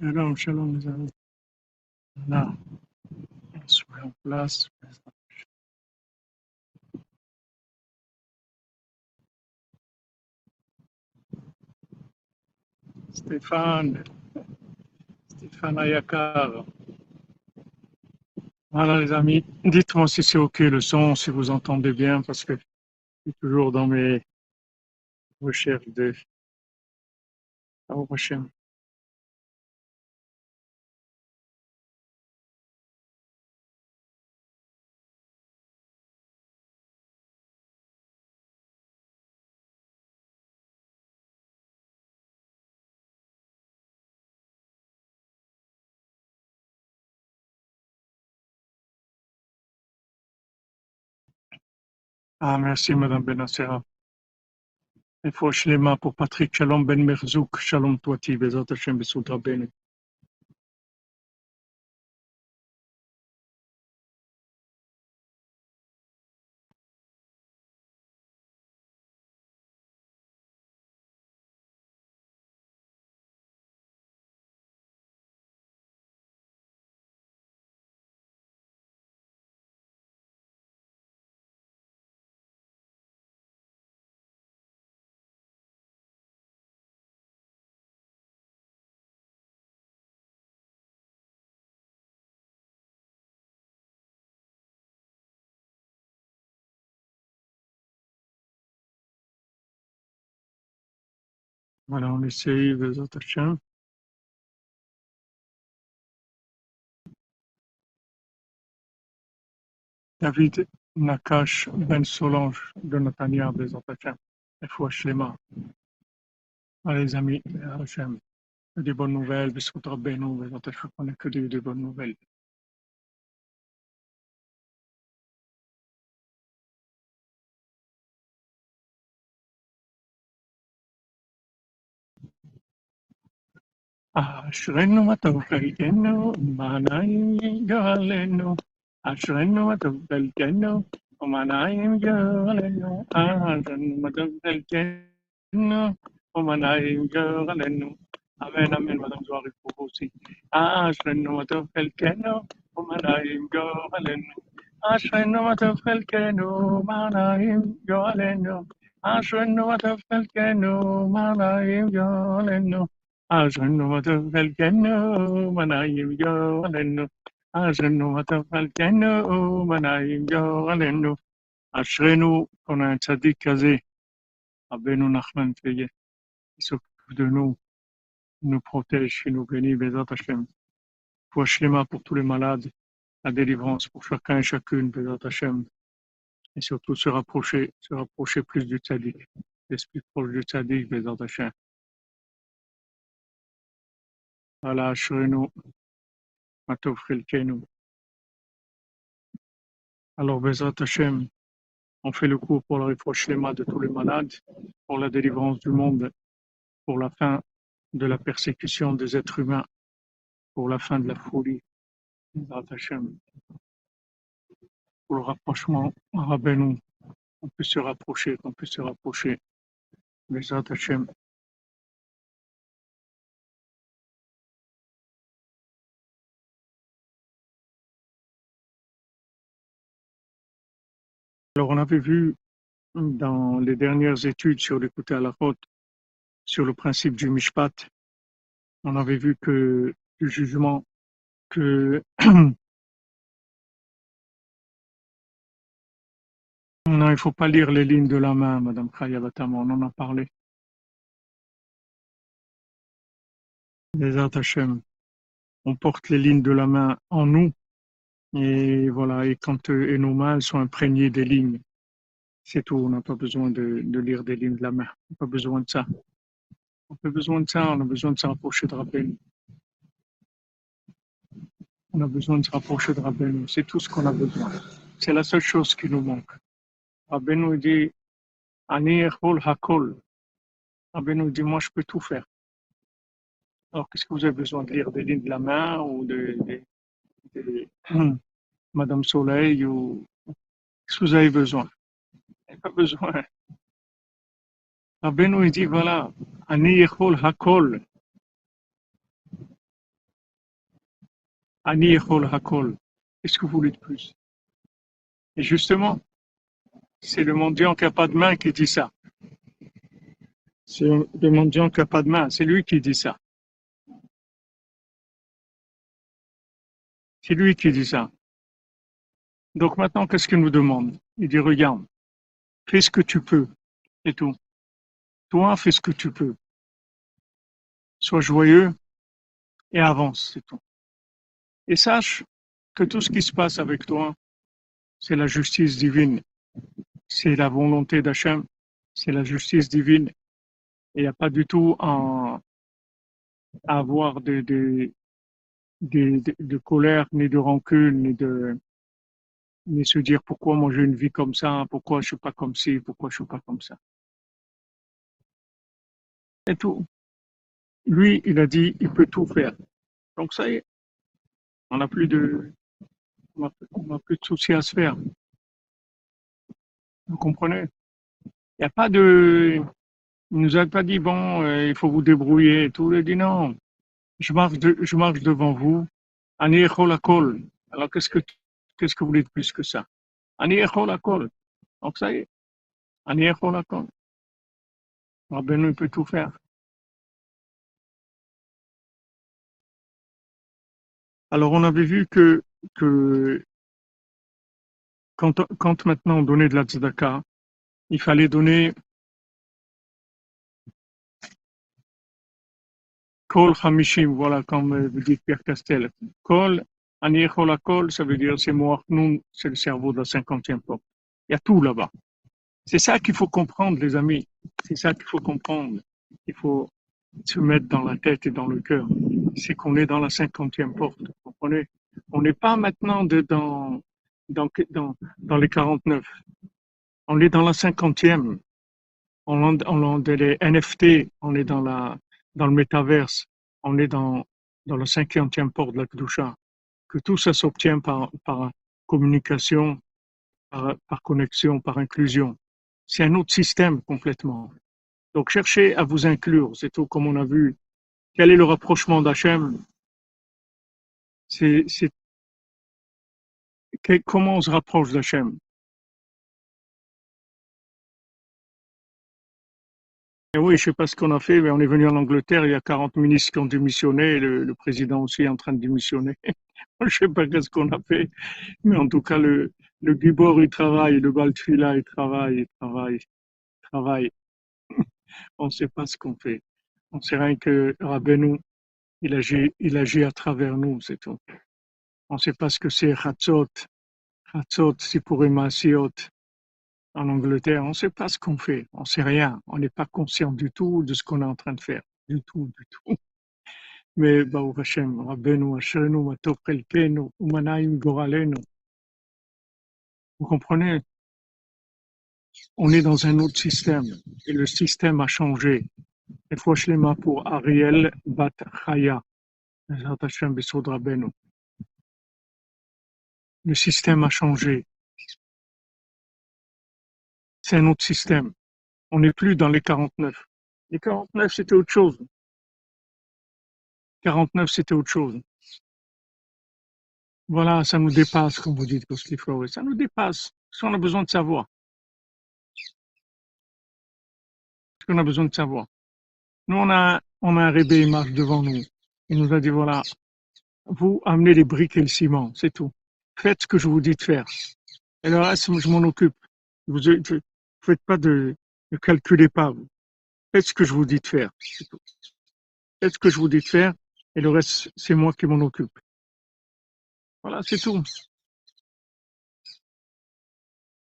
Shalom, shalom les amis. Là, on se met en place. Stéphane, Stéphane Ayakar. Voilà les amis, dites-moi si c'est ok le son, si vous entendez bien, parce que je suis toujours dans mes recherches de recherches. Ah, merci Madame Benassera. Les mains pour Patrick Shalom Ben Merzouk, Shalom Toiti, Bezat Hashem Besut Rabbeinu. Voilà, on essaye, Bezat Hashem. David Nakash Ben Solange de Hashem. Il faut les mains. Allez les amis, Hashem. Des bonnes nouvelles, Besut Rabbeinu, Hashem. On n'a que des, des bonnes nouvelles. אשרינו מה טוב חלקנו, ומעניים יגאלנו. אשרינו מה טוב חלקנו, ומעניים יגאלנו. אשרינו מה טוב חלקנו, ומעניים יגאלנו. אמן אמן, madame Zohar pour vous aussi. אשרינו מה טוב חלקנו, ומעניים יגאלנו. אשרינו מה טוב חלקנו, ומעניים יגאלנו. אשרינו מה טוב חלקנו, ומעניים יגאלנו. ఆసన్నమత పలికన్ను మన యోగలెన్ను ఆసన్నమత పలికన్ను మన యోగలెన్ను אשרינו qu'on a un tzaddik casé, Rabbeinu Nachman Feye, qui s'occupe de nous, nous protège et nous bénit, Bézat Hashem. Pour Shema, pour tous les malades, la délivrance pour chacun et chacune, Bézat Hashem. Et surtout se rapprocher, se rapprocher plus du tzaddik, l'esprit proche du tzaddik, Bézat Hashem. Chelkenu. Alors, Bezat Hashem, on fait le cours pour la réfroche de tous les malades, pour la délivrance du monde, pour la fin de la persécution des êtres humains, pour la fin de la folie. Bezat Hashem. Pour le rapprochement Rabbeinu, on peut se rapprocher, on peut se rapprocher. Bezat Hashem. Alors, on avait vu dans les dernières études sur l'écoute à la route, sur le principe du mishpat, on avait vu que du jugement, que non, il faut pas lire les lignes de la main, Madame Khayabatam, on en a parlé. Les Hashem, on porte les lignes de la main en nous et voilà, et quand et nos mains sont imprégnées des lignes, c'est tout. On n'a pas besoin de, de, lire des lignes de la main. On n'a pas besoin de ça. On a besoin de ça. On a besoin de se rapprocher de Rabbeinu. On a besoin de se rapprocher de Rabbeinu. C'est tout ce qu'on a besoin. C'est la seule chose qui nous manque. Rabbeinu dit Ani hakol. Rabbeinu dit Moi, je peux tout faire. Alors, qu'est-ce que vous avez besoin de lire des lignes de la main ou de, de Madame Soleil ou ce que vous avez besoin? Vous n'avez pas besoin. Rabbeinu il dit voilà, Ani Yechol Hakol. Ani Echol Hakol. Qu'est-ce que vous voulez de plus? Et justement, c'est le mendiant qui n'a pas de main qui dit ça. C'est le mendiant qui n'a pas de main, c'est lui qui dit ça. C'est lui qui dit ça. Donc maintenant, qu'est-ce qu'il nous demande? Il dit, regarde, fais ce que tu peux, et tout. Toi, fais ce que tu peux. Sois joyeux et avance, c'est tout. Et sache que tout ce qui se passe avec toi, c'est la justice divine. C'est la volonté d'Hachem. C'est la justice divine. Il n'y a pas du tout à, avoir de, de, de, colère, ni de rancune, ni de ni se dire pourquoi moi j'ai une vie comme ça, pourquoi je suis pas comme ci, pourquoi je suis pas comme ça. Et tout. Lui, il a dit, il peut tout faire. Donc ça y est, on n'a plus de, on n'a plus de soucis à se faire. Vous comprenez? Il n'y a pas de, il nous a pas dit bon, euh, il faut vous débrouiller et tout. Il a dit non, je marche, devant vous. Ani. Alors qu'est-ce que, qu'est-ce que vous voulez de plus que ça? Ani. Donc ça y est, kol. Ben, peut tout faire. Alors, on avait vu que, que quand, quand maintenant on donnait de la tzedaka, il fallait donner Kol Hamishim, voilà, comme vous dites Pierre Castel. Kol, Anichola Kol, ça veut dire c'est Moachnoun, c'est le cerveau de la cinquantième porte. Il y a tout là-bas. C'est ça qu'il faut comprendre, les amis. C'est ça qu'il faut comprendre. Il faut se mettre dans la tête et dans le cœur c'est qu'on est dans la cinquantième porte. Vous comprenez? On n'est pas maintenant de, dans, dans, dans, dans les 49. On est dans la cinquantième. On, on, est les NFT, on est dans, la, dans le métaverse, on est dans, dans la cinquantième porte de la Kedusha. Que tout ça s'obtient par, par communication, par, par connexion, par inclusion. C'est un autre système complètement. Donc cherchez à vous inclure, c'est tout comme on a vu quel est le rapprochement d'Hachem? C'est comment on se rapproche d'Hachem? Oui, je sais pas ce qu'on a fait, mais on est venu en Angleterre, il y a 40 ministres qui ont démissionné, le, président aussi est en train de démissionner. je sais pas ce qu'on a fait, mais en tout cas, le, le Gibor, il travaille, le Baltfila, il travaille, il travaille, il travaille. on ne sait pas ce qu'on fait. On sait rien que Rabbeinu, il agit, il agit à travers nous, c'est tout. On ne sait pas ce que c'est Chatzot, Chatzot, Sipurim Asiot en Angleterre, on ne sait pas ce qu'on fait, on ne sait rien, on n'est pas conscient du tout de ce qu'on est en train de faire, du tout, du tout. Mais Baruch Hashem, Rabbeinu, Asherenu, Matov, Umanaim, Goralenu. Vous comprenez? On est dans un autre système et le système a changé. Le système a changé. C'est un autre système. On n'est plus dans les 49. Les 49, c'était autre chose. 49, c'était autre chose. Voilà, ça nous dépasse, comme vous dites, Ça nous dépasse. Parce qu'on a besoin de savoir. Parce qu'on a besoin de savoir. Nous, on a, on a un rébé, il marche devant nous. Il nous a dit, voilà, vous amenez les briques et le ciment, c'est tout. Faites ce que je vous dis de faire. Et le reste, je m'en occupe. Vous ne faites pas de, ne calculez pas. Faites ce que je vous dis de faire. Faites ce que je vous dis de faire, et le reste, c'est moi qui m'en occupe. Voilà, c'est tout.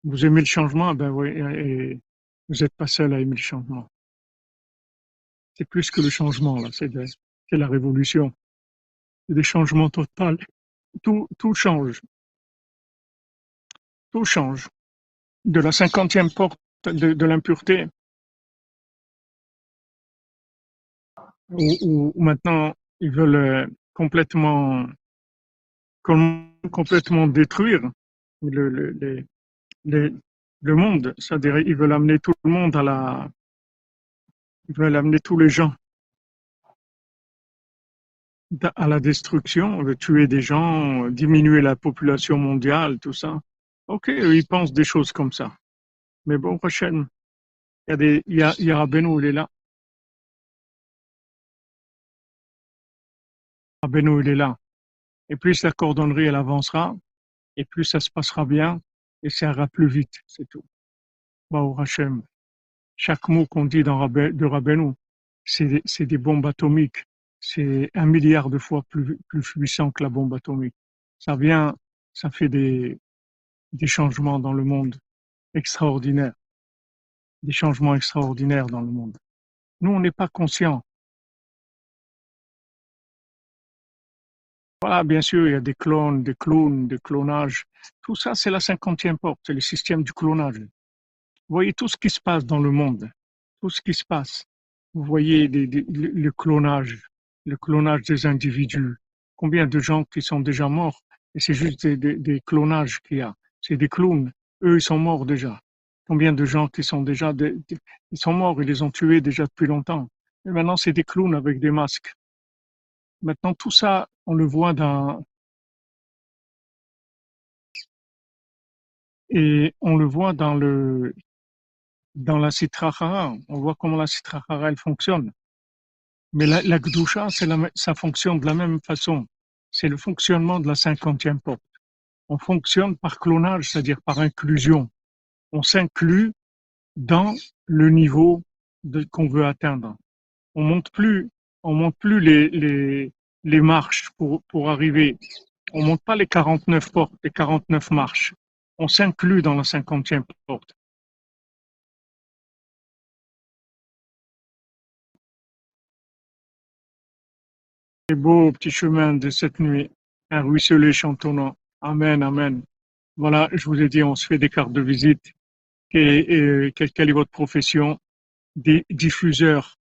Vous aimez le changement, ben oui, et vous n'êtes pas seul à aimer le changement. C'est plus que le changement, là, c'est la révolution. C'est des changements totaux. Tout, tout change. Tout change. De la cinquantième porte de, l'impureté, où, maintenant ils veulent euh, complètement, complètement détruire le, le, le monde. C'est-à-dire, ils veulent amener tout le monde à la, ils veulent amener tous les gens à la destruction, de tuer des gens, diminuer la population mondiale, tout ça. Ok, ils pensent des choses comme ça. Mais bon, prochaine, il y a des, il y a, il y a Rabbeinu, il est là. Rabbeinu, il est là. Et plus la cordonnerie, elle avancera, et plus ça se passera bien, et ça ira plus vite, c'est tout. Bah, Hachem. Chaque mot qu'on dit dans de Rabbeinu, c'est des bombes atomiques. C'est un milliard de fois plus, plus puissant que la bombe atomique. Ça vient, ça fait des, des changements dans le monde extraordinaires. Des changements extraordinaires dans le monde. Nous, on n'est pas conscients. Voilà, bien sûr, il y a des clones, des clones, des clonages. Tout ça, c'est la cinquantième porte, c'est le système du clonage. Vous voyez tout ce qui se passe dans le monde, tout ce qui se passe. Vous voyez le clonage, le clonage des individus. Combien de gens qui sont déjà morts? Et c'est juste des, clonages qu'il y a. C'est des clones. Eux, ils sont morts déjà. Combien de gens qui sont déjà, ils sont morts, ils les ont tués déjà depuis longtemps. Et maintenant, c'est des clowns avec des masques. Maintenant, tout ça, on le voit dans, et on le voit dans le, dans la citrahara. On voit comment la citrahara, elle fonctionne. Mais la, la Gdusha, ça fonctionne de la même façon. C'est le fonctionnement de la cinquantième porte. On fonctionne par clonage, c'est-à-dire par inclusion. On s'inclut dans le niveau qu'on veut atteindre. On monte plus, on monte plus les, les, les marches pour, arriver. On monte pas les 49 portes, les 49 marches. On s'inclut dans la cinquantième porte. beau petit chemin de cette nuit, un ruisselet chantonnant. Amen, amen. Voilà, je vous ai dit, on se fait des cartes de visite. Quelle, est votre profession? Diffuseur.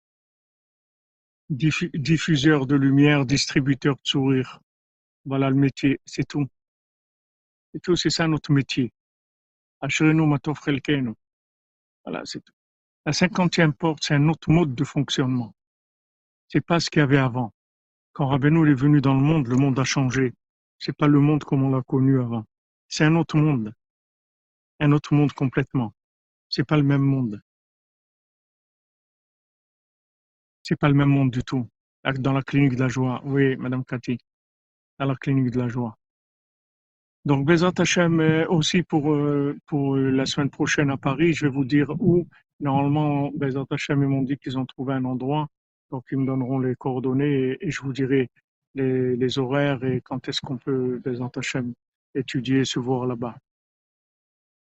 diffuseur de lumière, distributeur de sourire. Voilà le métier, c'est tout. C'est tout, c'est ça notre métier. Voilà, c'est tout. La cinquantième porte, c'est un autre mode de fonctionnement. C'est pas ce qu'il y avait avant. Quand Rabbeinu est venu dans le monde, le monde a changé. C'est pas le monde comme on l'a connu avant. C'est un autre monde. Un autre monde complètement. C'est pas le même monde. C'est pas le même monde du tout. Dans la clinique de la joie. Oui, Madame Cathy. Dans la clinique de la joie. Donc, Bezat Hachem aussi pour, euh, pour la semaine prochaine à Paris. Je vais vous dire où. Normalement, Bezat Hachem, ils m'ont dit qu'ils ont trouvé un endroit donc, ils me donneront les coordonnées et, je vous dirai les, horaires et quand est-ce qu'on peut, des Hachem, étudier, se voir là-bas.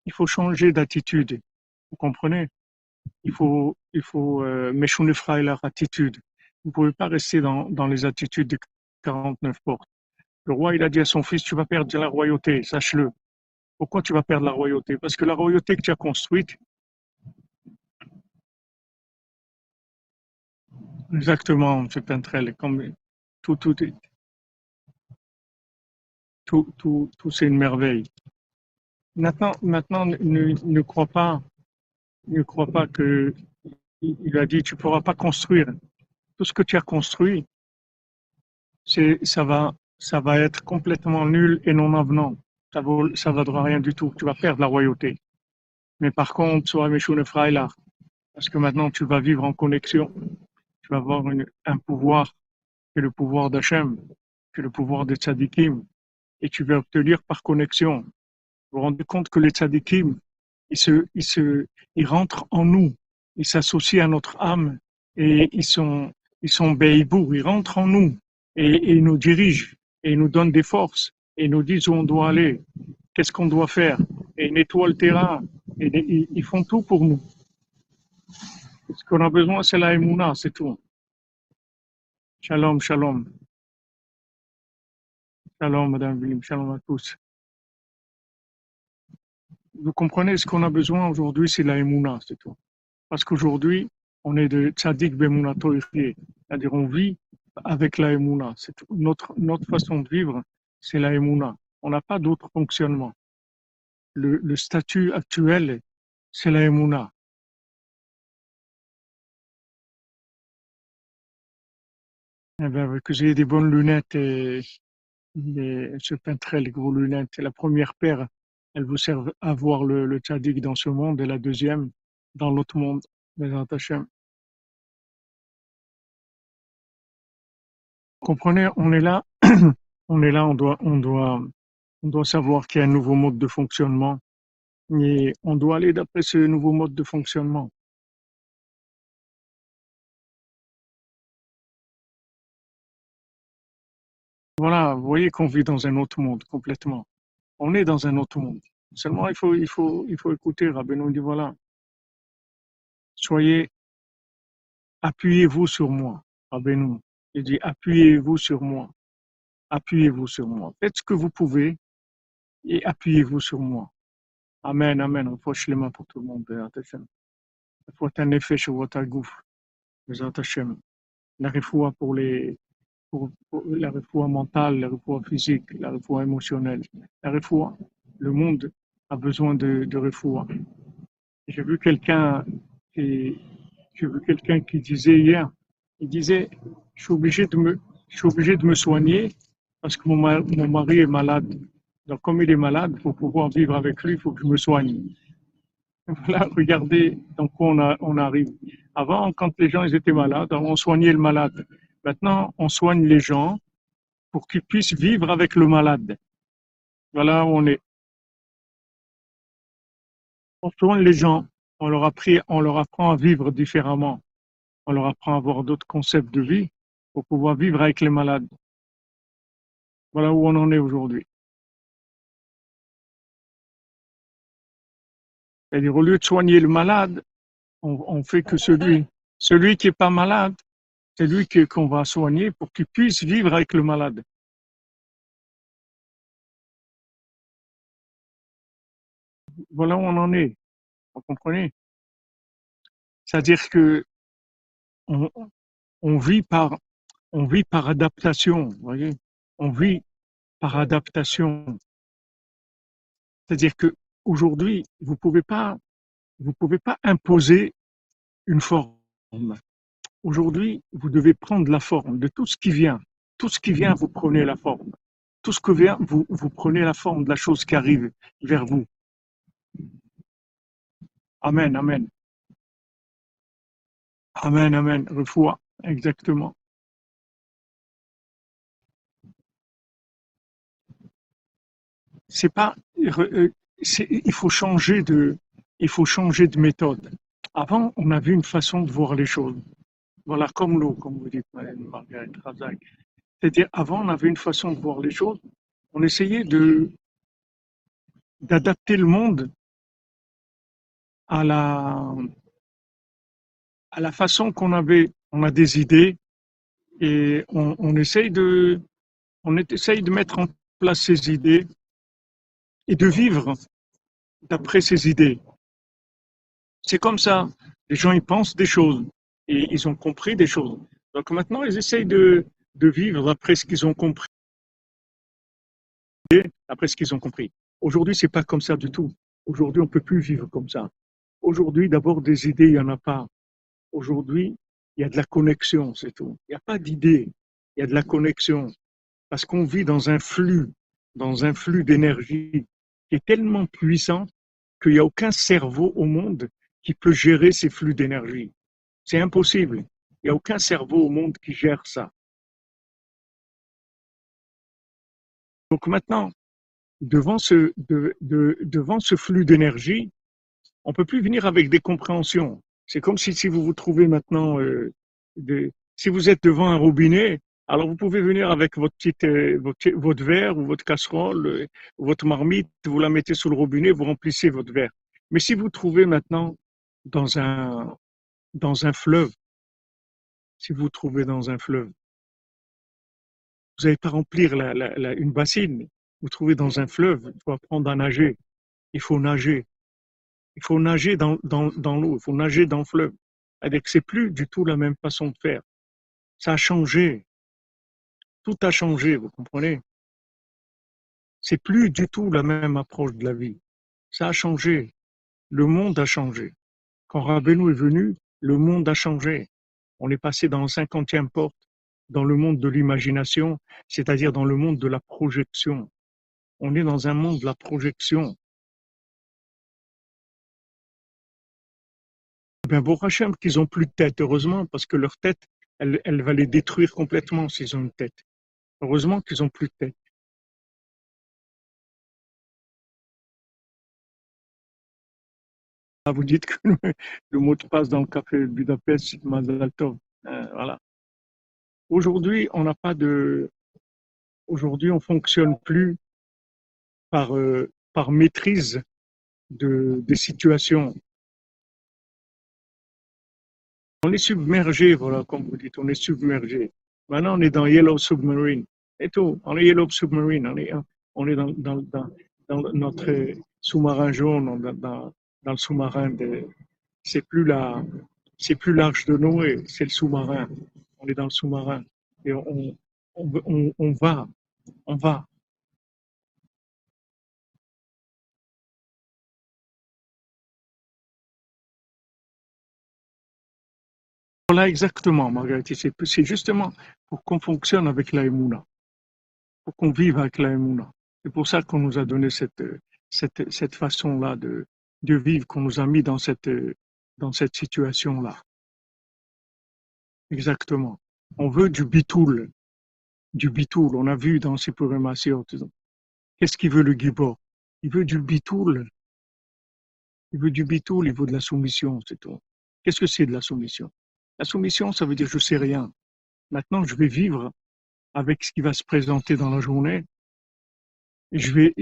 Il faut changer d'attitude. Vous comprenez? Il faut, il faut, euh, leur attitude. Vous pouvez pas rester dans, dans les attitudes de 49 portes. Le roi, il a dit à son fils, tu vas perdre la royauté, sache-le. Pourquoi tu vas perdre la royauté? Parce que la royauté que tu as construite, Exactement, M. Pentrel. Comme tout, tout, tout, tout, c'est une merveille. Maintenant, maintenant, ne, ne crois pas, ne crois pas que il a dit tu pourras pas construire. Tout ce que tu as construit, c'est, ça va, ça va être complètement nul et non avenant. Ça vaut, ça vaudra rien du tout. Tu vas perdre la royauté. Mais par contre, sois Meshune Freiler, parce que maintenant tu vas vivre en connexion tu vas avoir un pouvoir qui est le pouvoir d'Hachem, qui est le pouvoir des tzadikim, et tu vas obtenir par connexion. Vous vous rendez compte que les tzadikim, ils, se, ils, se, ils rentrent en nous, ils s'associent à notre âme, et ils sont, ils sont beibou, ils rentrent en nous, et, ils nous dirigent, et ils nous donnent des forces, et ils nous disent où on doit aller, qu'est-ce qu'on doit faire, et ils nettoient le terrain, et ils font tout pour nous. Ce qu'on a besoin, c'est la émouna, c'est tout. Shalom, shalom. Shalom, Madame William, shalom à tous. Vous comprenez, ce qu'on a besoin aujourd'hui, c'est la émouna, c'est tout. Parce qu'aujourd'hui, on est de tzaddik bemuna c'est-à-dire on vit avec la émouna. C'est notre, notre façon de vivre, c'est la émouna. On n'a pas d'autre fonctionnement. Le, le statut actuel, c'est la émouna. Eh ben, que j'ai des bonnes lunettes et les, ce peintre les gros lunettes. La première paire, elle vous sert à voir le, le tzaddik dans ce monde et la deuxième dans l'autre monde. Hashem. Comprenez, on est là, on est là, on doit, on doit, on doit savoir qu'il y a un nouveau mode de fonctionnement et on doit aller d'après ce nouveau mode de fonctionnement. Voilà, vous voyez qu'on vit dans un autre monde complètement. On est dans un autre monde. Seulement, il faut, il faut, il faut écouter. Dit voilà, soyez, appuyez-vous sur moi. Rabbeinu, il dit appuyez-vous sur moi. Appuyez-vous sur moi. Faites ce que vous pouvez et appuyez-vous sur moi. Amen, amen. On faut les mains pour tout le monde. Il faut un effet sur votre gouffre. Refoua pour les, pour, la refoua mentale, la refoua physique, la refoua émotionnelle. La refoua, le monde a besoin de, de. J'ai vu quelqu'un qui, j'ai vu quelqu'un qui disait hier, il disait, je suis obligé de me, je suis obligé de me soigner parce que mon, ma- mon mari est malade. Donc, comme il est malade, pour pouvoir vivre avec lui, il faut que je me soigne. Voilà, regardez dans quoi on, a- on arrive. Avant, quand les gens ils étaient malades, on soignait le malade. Maintenant, on soigne les gens pour qu'ils puissent vivre avec le malade. Voilà où on est. On soigne les gens. On leur, apprend à vivre différemment. On leur apprend à avoir d'autres concepts de vie pour pouvoir vivre avec les malades. Voilà où on en est aujourd'hui. C'est-à-dire, au lieu de soigner le malade, on, on fait que celui, celui qui est pas malade, c'est lui qu'on va soigner pour qu'il puisse vivre avec le malade. Voilà où on en est. Vous comprenez? C'est-à-dire que on, on vit par, on vit par adaptation, vous voyez? On vit par adaptation. C'est-à-dire que aujourd'hui, vous pouvez pas, vous pouvez pas imposer une forme. Aujourd'hui, vous devez prendre la forme de tout ce qui vient. Tout ce qui vient, vous prenez la forme. Tout ce que vient, vous, prenez la forme de la chose qui arrive vers vous. Amen, amen. Amen, amen. Refoua. Exactement. C'est pas, euh, il faut changer de, il faut changer de méthode. Avant, on avait une façon de voir les choses. Voilà, comme l'eau, comme vous dites, Margaret Razak. C'est-à-dire, avant, on avait une façon de voir les choses. On essayait de, d'adapter le monde à la, à la façon qu'on avait. On a des idées et on, on essaye de, on essaye de mettre en place ces idées et de vivre d'après ces idées. C'est comme ça. Les gens, ils pensent des choses et ils ont compris des choses. Donc maintenant, ils essayent de, de vivre d'après ce qu'ils ont compris, d'après ce qu'ils ont compris. Aujourd'hui, c'est pas comme ça du tout. Aujourd'hui, on peut plus vivre comme ça. Aujourd'hui, d'abord, des idées, il y en a pas. Aujourd'hui, il y a de la connexion, c'est tout. Il n'y a pas d'idées, il y a de la connexion. Parce qu'on vit dans un flux, dans un flux d'énergie qui est tellement puissant qu'il n'y a aucun cerveau au monde qui peut gérer ces flux d'énergie. C'est impossible. Il n'y a aucun cerveau au monde qui gère ça. Donc maintenant, devant ce, de- de- devant ce flux d'énergie, on peut plus venir avec des compréhensions. C'est comme si, si vous vous trouvez maintenant, euh, si vous êtes devant un robinet, alors vous pouvez venir avec votre petite, euh, votre, verre ou votre casserole, euh, votre marmite, vous la mettez sous le robinet, vous remplissez votre verre. Mais si vous trouvez maintenant dans un, dans un fleuve, si vous vous trouvez dans un fleuve, vous n'allez pas remplir la, la- la- une bassine. Vous vous trouvez dans un fleuve, il faut apprendre à nager. Il faut nager. Il faut nager dans, dans, dans l'eau, il faut nager dans le fleuve. Que c'est plus du tout la même façon de faire. Ça a changé. Tout a changé, vous comprenez? C'est plus du tout la même approche de la vie. Ça a changé. Le monde a changé. Quand Rabbeinu est venu, le monde a changé. On est passé dans la cinquantième porte. dans le monde de l'imagination, c'est-à-dire dans le monde de la projection. On est dans un monde de la projection. Eh bien, pour Hachem, qu'ils ont plus de tête, heureusement, parce que leur tête, elle, elle va les détruire complètement s'ils ont une tête. Heureusement qu'ils ont plus de tête. Vous dites que le, mot de passe dans le café Budapest, c'est Mazal euh, voilà. Aujourd'hui, on n'a pas de. Aujourd'hui, on fonctionne plus par, euh, par maîtrise de, des situations. On est submergé, voilà, comme vous dites, on est submergé. Maintenant, on est dans Yellow Submarine. Et tout, on est Yellow Submarine, on est, on est dans, dans, dans, dans notre sous-marin jaune, dans, dans le sous-marin. De, c'est plus la, c'est plus l'arche de Noé, c'est le sous-marin on est dans le sous-marin et on, on, on, va, on va. Voilà exactement, Marguerite. C'est justement pour qu'on fonctionne avec la pour qu'on vive avec la C'est pour ça qu'on nous a donné cette façon-là de, de vivre, qu'on nous a mis dans cette, dans cette situation-là. Exactement. On veut du bitoul. Du bitoul. On a vu dans ces programmations. Qu'est-ce qu'il veut le Gibor? Il veut du bitoul. Il veut du bitoul, il veut de la soumission, c'est tout. Qu'est-ce que c'est de la soumission? La soumission, ça veut dire je sais rien. Maintenant, je vais vivre avec ce qui va se présenter dans la journée. Je vais,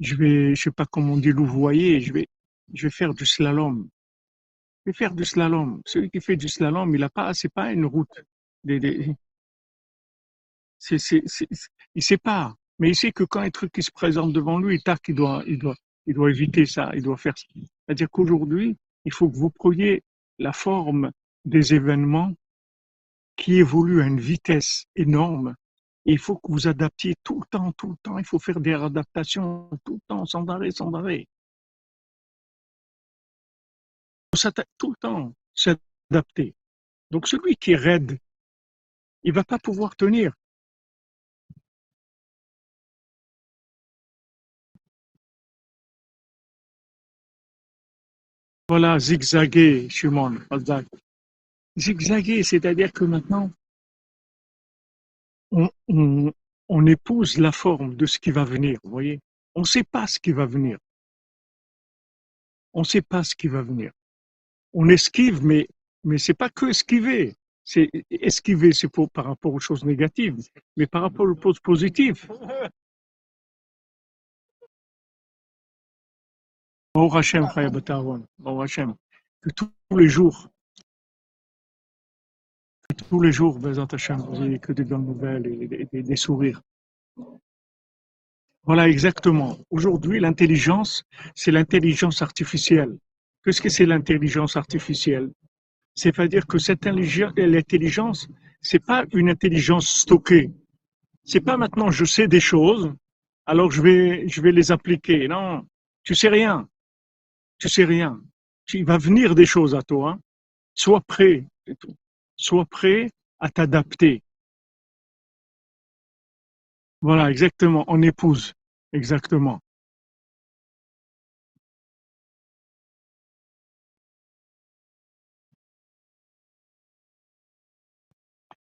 je vais, je sais pas comment on dit louvoyer, je vais, je vais faire du slalom vais faire du slalom. Celui qui fait du slalom, il a pas, c'est pas une route. Des, des, il sait pas, mais il sait que quand un truc qui se présente devant lui, il doit, il doit, il doit éviter ça, il doit faire. C'est-à-dire qu'aujourd'hui, il faut que vous preniez la forme des événements qui évoluent à une vitesse énorme. Et il faut que vous adaptiez tout le temps, tout le temps. Il faut faire des adaptations tout le temps, sans arrêt, sans arrêt. Tout le temps s'adapter. Donc celui qui est raide, il va pas pouvoir tenir. Voilà, zigzaguer, Shimon, Zigzaguer, c'est-à-dire que maintenant, on, on, on épouse la forme de ce qui va venir, vous voyez. On ne sait pas ce qui va venir. On ne sait pas ce qui va venir on esquive, mais, mais c'est pas que esquiver. Esquiver, c'est par rapport aux choses négatives, mais par rapport aux choses positives. Bon Hachem, bon Hachem, que tous les jours, que tous les jours, vous n'ayez que des bonnes nouvelles et des sourires. Voilà, exactement. Aujourd'hui, l'intelligence, c'est l'intelligence artificielle. Qu'est-ce que c'est l'intelligence artificielle? C'est-à-dire que cette intelligence, c'est pas une intelligence stockée. C'est pas maintenant je sais des choses, alors je vais je vais les appliquer. Non, tu sais rien. Tu sais rien. Il va venir des choses à toi. Sois prêt. Sois prêt à t'adapter. Voilà, exactement. On épouse. Exactement.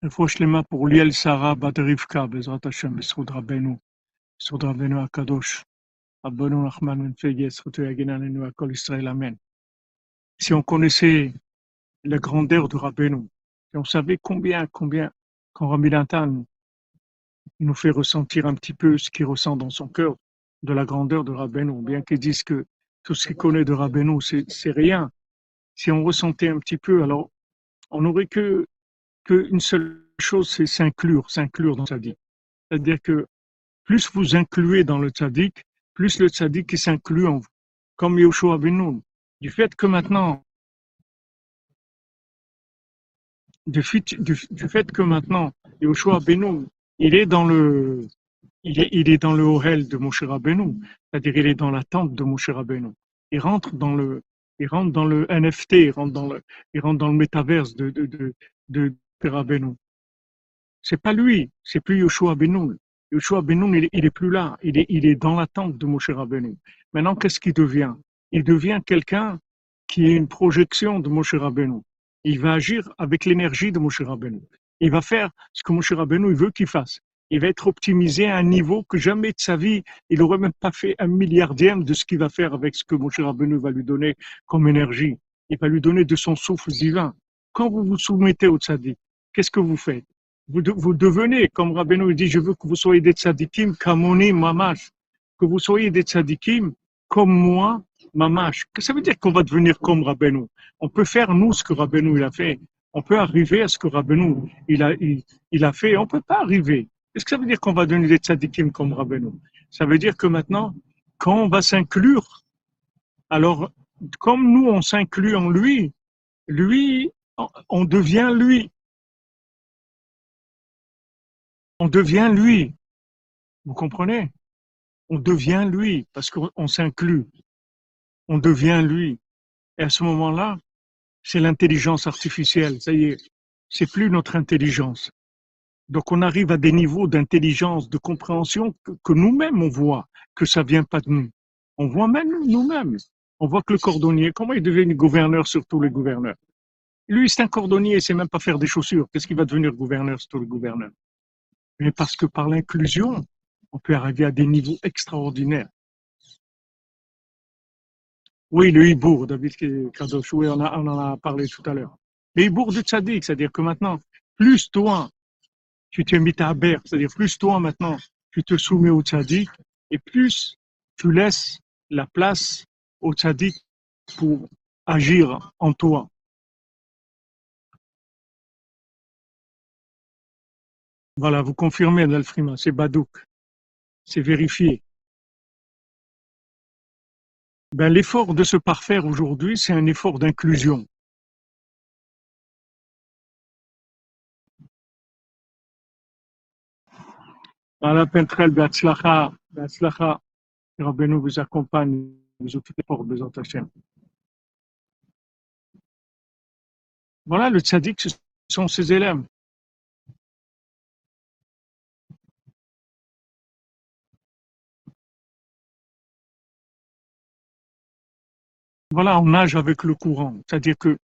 רפואה שלמה pour ליאל שרה בת רבקה, בעזרת השם, בזכות רבנו, בזכות רבנו הקדוש. רבנו נחמן בן פגה, זכותו יגן עלינו על כל ישראל, אמן. Si on connaissait la grandeur de Rabbeinu, si on savait combien, combien, quand Rabbi Nathan il nous fait ressentir un petit peu ce qu'il ressent dans son cœur de la grandeur de Rabbeinu, bien qu'il dise que tout ce qu'il connaît de Rabbeinu, c'est rien. Si on ressentait un petit peu, alors on n'aurait que qu'une seule chose, c'est s'inclure, s'inclure dans le tzaddik. C'est-à-dire que plus vous incluez dans le tzaddik, plus le tzaddik s'inclut en vous. Comme Yoshua Benoun. Du fait que maintenant, du fait, que maintenant, Yoshua Benoun, il est dans le, il est, il est dans le Ohel de Moshe Rabbeinu, c'est-à-dire il est dans la tente de Moshe Rabbeinu. Il rentre dans le, il rentre dans le NFT, il rentre dans le, il rentre dans le métaverse de, de, C'est pas lui, c'est plus Yoshua Benoun. Yoshua Benoun, il, il est plus là, il est, il est dans l'attente de Moshe Rabbeinu. Maintenant, qu'est-ce qu'il devient? Il devient quelqu'un qui est une projection de Moshe Rabbeinu. Il va agir avec l'énergie de Moshe Rabbeinu. Il va faire ce que Moshe Rabbeinu veut qu'il fasse. Il va être optimisé à un niveau que jamais de sa vie, il n'aurait même pas fait un milliardième de ce qu'il va faire avec ce que Moshe Rabbeinu va lui donner comme énergie. Il va lui donner de son souffle divin. Quand vous vous soumettez au tzaddik, qu'est-ce que vous faites? Vous, vous, devenez, comme Rabbeinu dit, je veux que vous soyez des tzaddikim, kamoni, mamash. Que vous soyez des tzaddikim comme moi, mamash. Que ça veut dire qu'on va devenir comme Rabbeinu On peut faire, nous, ce que Rabbeinu il a fait. On peut arriver à ce que Rabbeinu il a, il, a fait. On peut pas arriver. Est-ce que ça veut dire qu'on va devenir des tzaddikim comme Rabbeinu Ça veut dire que maintenant, quand on va s'inclure, alors, comme nous, on s'inclut en lui, lui, on devient lui. On devient lui. Vous comprenez? On devient lui parce qu'on s'inclut. On devient lui. Et à ce moment-là, c'est l'intelligence artificielle. Ça y est, c'est plus notre intelligence. Donc on arrive à des niveaux d'intelligence, de compréhension que, nous-mêmes on voit que ça vient pas de nous. On voit même nous-mêmes. On voit que le cordonnier, comment il devient gouverneur sur tous les gouverneurs? Lui, c'est un cordonnier, il sait même pas faire des chaussures. Qu'est-ce qu'il va devenir gouverneur sur tous les gouverneurs? Mais parce que par l'inclusion, on peut arriver à des niveaux extraordinaires. Oui, le hibour, David Kadosh, oui, on, en a parlé tout à l'heure. Le hibour du tzaddik, c'est-à-dire que maintenant, plus toi, tu t'es mis à berre, c'est-à-dire plus toi maintenant, tu te soumets au tzaddik, et plus tu laisses la place au tzaddik pour agir en toi. Voilà, vous confirmez, Dalfrima, c'est Badouk. C'est vérifié. Ben, l'effort de se parfaire aujourd'hui, c'est un effort d'inclusion. Voilà, Pentrel, Beatzlacha, Beatzlacha, Rabbeinu vous accompagne, vous ouvrez les portes, Bézant Hachem. Voilà, le tzaddik, ce sont ses élèves. Voilà, on nage avec le courant. C'est-à-dire que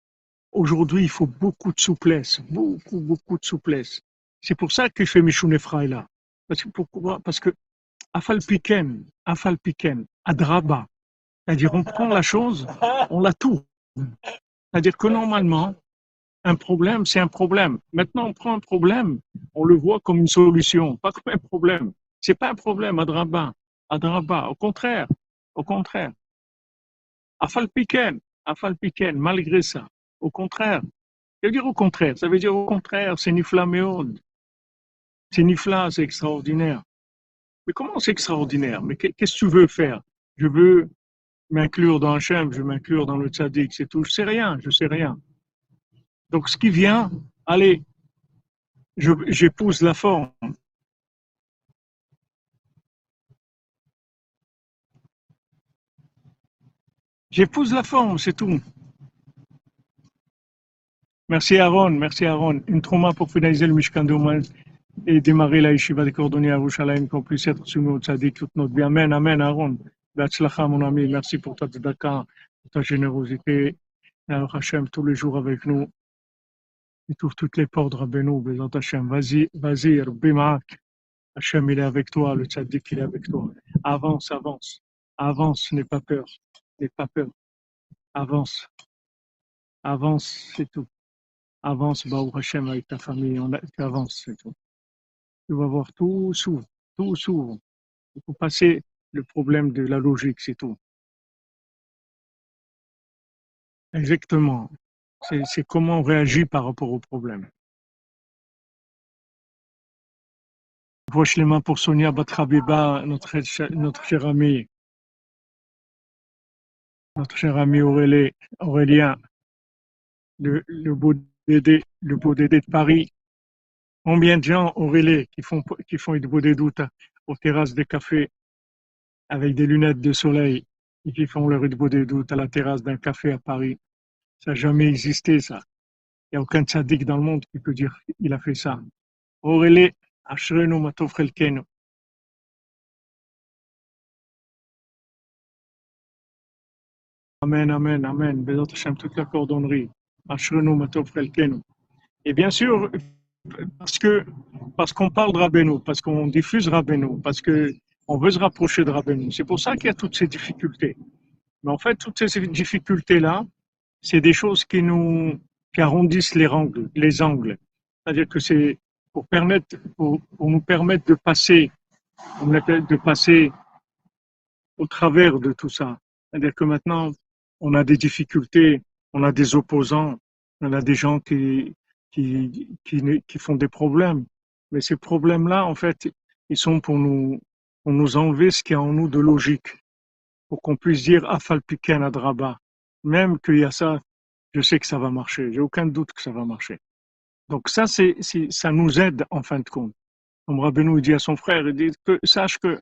aujourd'hui, il faut beaucoup de souplesse, beaucoup, beaucoup de souplesse. C'est pour ça que je fais mes là. Parce que pourquoi? Parce que Afalpiken, Afalpiken, Adraba. C'est-à-dire, on prend la chose, on la tourne. C'est-à-dire que normalement, un problème, c'est un problème. Maintenant, on prend un problème, on le voit comme une solution, pas comme un problème. C'est pas un problème, Adraba. Adraba. Au contraire, au contraire. Afalpiken, Afalpiken, malgré ça. Au contraire. Ça veut dire au contraire. Ça veut dire au contraire, c'est Nifla C'est Nifla, c'est extraordinaire. Mais comment c'est extraordinaire? Mais qu'est-ce que tu veux faire? Je veux m'inclure dans Hachem, je veux m'inclure dans le tzaddik, c'est tout. Je sais rien, je sais rien. Donc ce qui vient, allez, j'épouse la forme. J'épouse la forme, c'est tout. Merci Aaron, merci Aaron. Une trauma pour finaliser le Mishkan et démarrer la yeshiva des cordonniers à Rouchalaïm, qu'on puisse être soumis au tzaddik toute notre vie. Amen, amen Aaron. Batzlacha mon ami, merci pour ta tzedaka, pour ta générosité. Alors Hachem, tous les jours avec nous. Il trouve toutes les portes, Rabbeinu, Bézant Hachem. Vas-y, vas-y, Rabbimak. Hachem, il est avec toi, le tzaddik, il est avec toi. Avance, avance. Avance, n'aie pas peur. Pas peur. Avance. Avance, c'est tout. Avance, Baou Hachem, avec ta famille. On a, tu c'est tout. Tu vas voir tout s'ouvre. Tout s'ouvre. Il faut passer le problème de la logique, c'est tout. Exactement. C'est comment on réagit par rapport au problème. Voici les mains pour Sonia Batrabiba, notre, notre chère amie notre cher ami Aurélien, le, le beau Dédé, le beau Dédé de Paris. Combien de gens, Aurélien, qui font, qui font beau des doutes aux terrasses des cafés avec des lunettes de soleil et qui font leur beau des doutes à la terrasse d'un café à Paris? Ça n'a jamais existé, ça. Il n'y a aucun tzaddik dans le monde qui peut dire qu'il a fait ça. Aurélie, Ashrenu Matov Amen, Amen, Amen. Bézat Hashem, toute la cordonnerie. Ashrenu Matov. Et bien sûr, parce que parce qu'on parle de Rabbeinu, parce qu'on diffuse Rabbeinu, parce que on veut se rapprocher de Rabbeinu. C'est pour ça qu'il y a toutes ces difficultés. Mais en fait, toutes ces difficultés-là, c'est des choses qui nous qui arrondissent les angles, les angles. C'est-à-dire que c'est pour permettre, pour, nous permettre de passer, de passer au travers de tout ça. C'est-à-dire que maintenant, on a des difficultés, on a des opposants, on a des gens qui, qui, qui, qui font des problèmes. Mais ces problèmes-là, en fait, ils sont pour nous, pour nous enlever ce qu'il y a en nous de logique, pour qu'on puisse dire Afalpiken Adraba. Même qu'il y a ça, je sais que ça va marcher. J'ai aucun doute que ça va marcher. Donc ça, c'est, ça nous aide en fin de compte. Comme Rabbeinu dit à son frère, il dit que sache que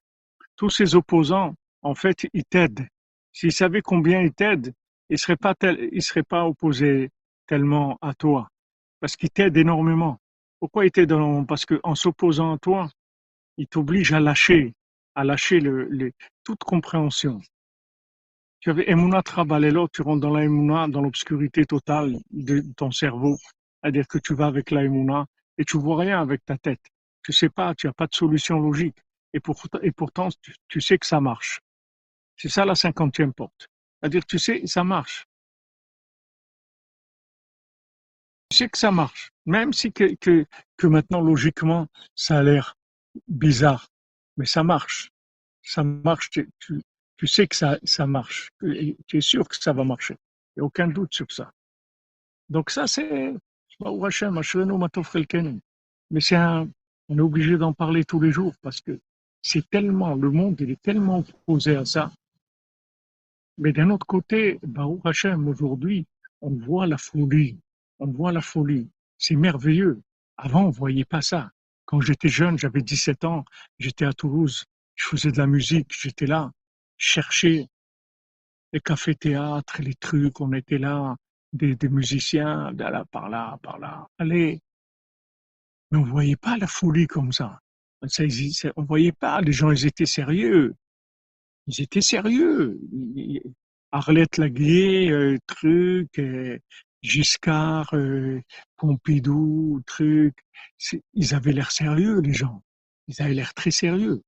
tous ces opposants, en fait, ils t'aident. S'ils savaient combien ils t'aident, ils seraient pas tel, ils seraient pas opposés tellement à toi, parce qu'ils t'aident énormément. Pourquoi ils t'aident énormément? Parce qu'en s'opposant à toi, ils t'obligent à lâcher, à lâcher le, toute compréhension. Tu avais Emouna Trabalelo, tu rentres dans la Emouna, dans l'obscurité totale de ton cerveau. C'est-à-dire que tu vas avec la Emouna et tu vois rien avec ta tête. Tu sais pas, tu n'as pas de solution logique. Et, pour, et pourtant, tu sais que ça marche. C'est ça la cinquantième porte. C'est-à-dire, tu sais, ça marche. Tu sais que ça marche. Même si que, que, que maintenant, logiquement, ça a l'air bizarre. Mais ça marche. Ça marche. Tu, tu, sais que ça, ça marche. Tu es sûr que ça va marcher. Il n'y a aucun doute sur ça. Donc ça, c'est, mais c'est un, on est obligé d'en parler tous les jours parce que c'est tellement, le monde, il est tellement opposé à ça. Mais d'un autre côté, Baruch Hashem, aujourd'hui, on voit la folie. On voit la folie. C'est merveilleux. Avant, on voyait pas ça. Quand j'étais jeune, j'avais 17 ans, j'étais à Toulouse, je faisais de la musique, j'étais là, chercher les cafés-théâtres, les trucs, on était là, des, musiciens, de là, par là, par là. Allez. Mais on voyait pas la folie comme ça. ça on voyait pas, les gens, ils étaient sérieux. Ils étaient sérieux. Arlette Laguier, euh, truc, euh, Giscard, euh, Pompidou, truc. Ils avaient l'air sérieux, les gens. Ils avaient l'air très sérieux.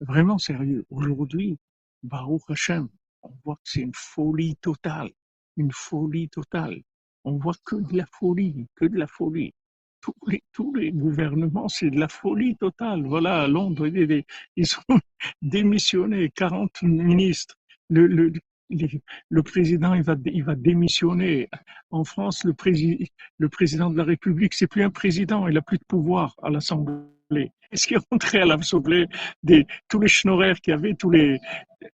Vraiment sérieux. Aujourd'hui, Baruch Hashem, on voit que c'est une folie totale une folie totale. On voit que de la folie, que de la folie. Tous les, gouvernements, c'est de la folie totale. Voilà, à Londres, ils ont démissionné, 40 ministres. Le président, il va, il va démissionner. En France, le, président, de la République, c'est plus un président, il a plus de pouvoir à l'Assemblée. Est-ce qu'il est rentré à l'Assemblée des, tous les schnorrers qu'il y avait, tous les,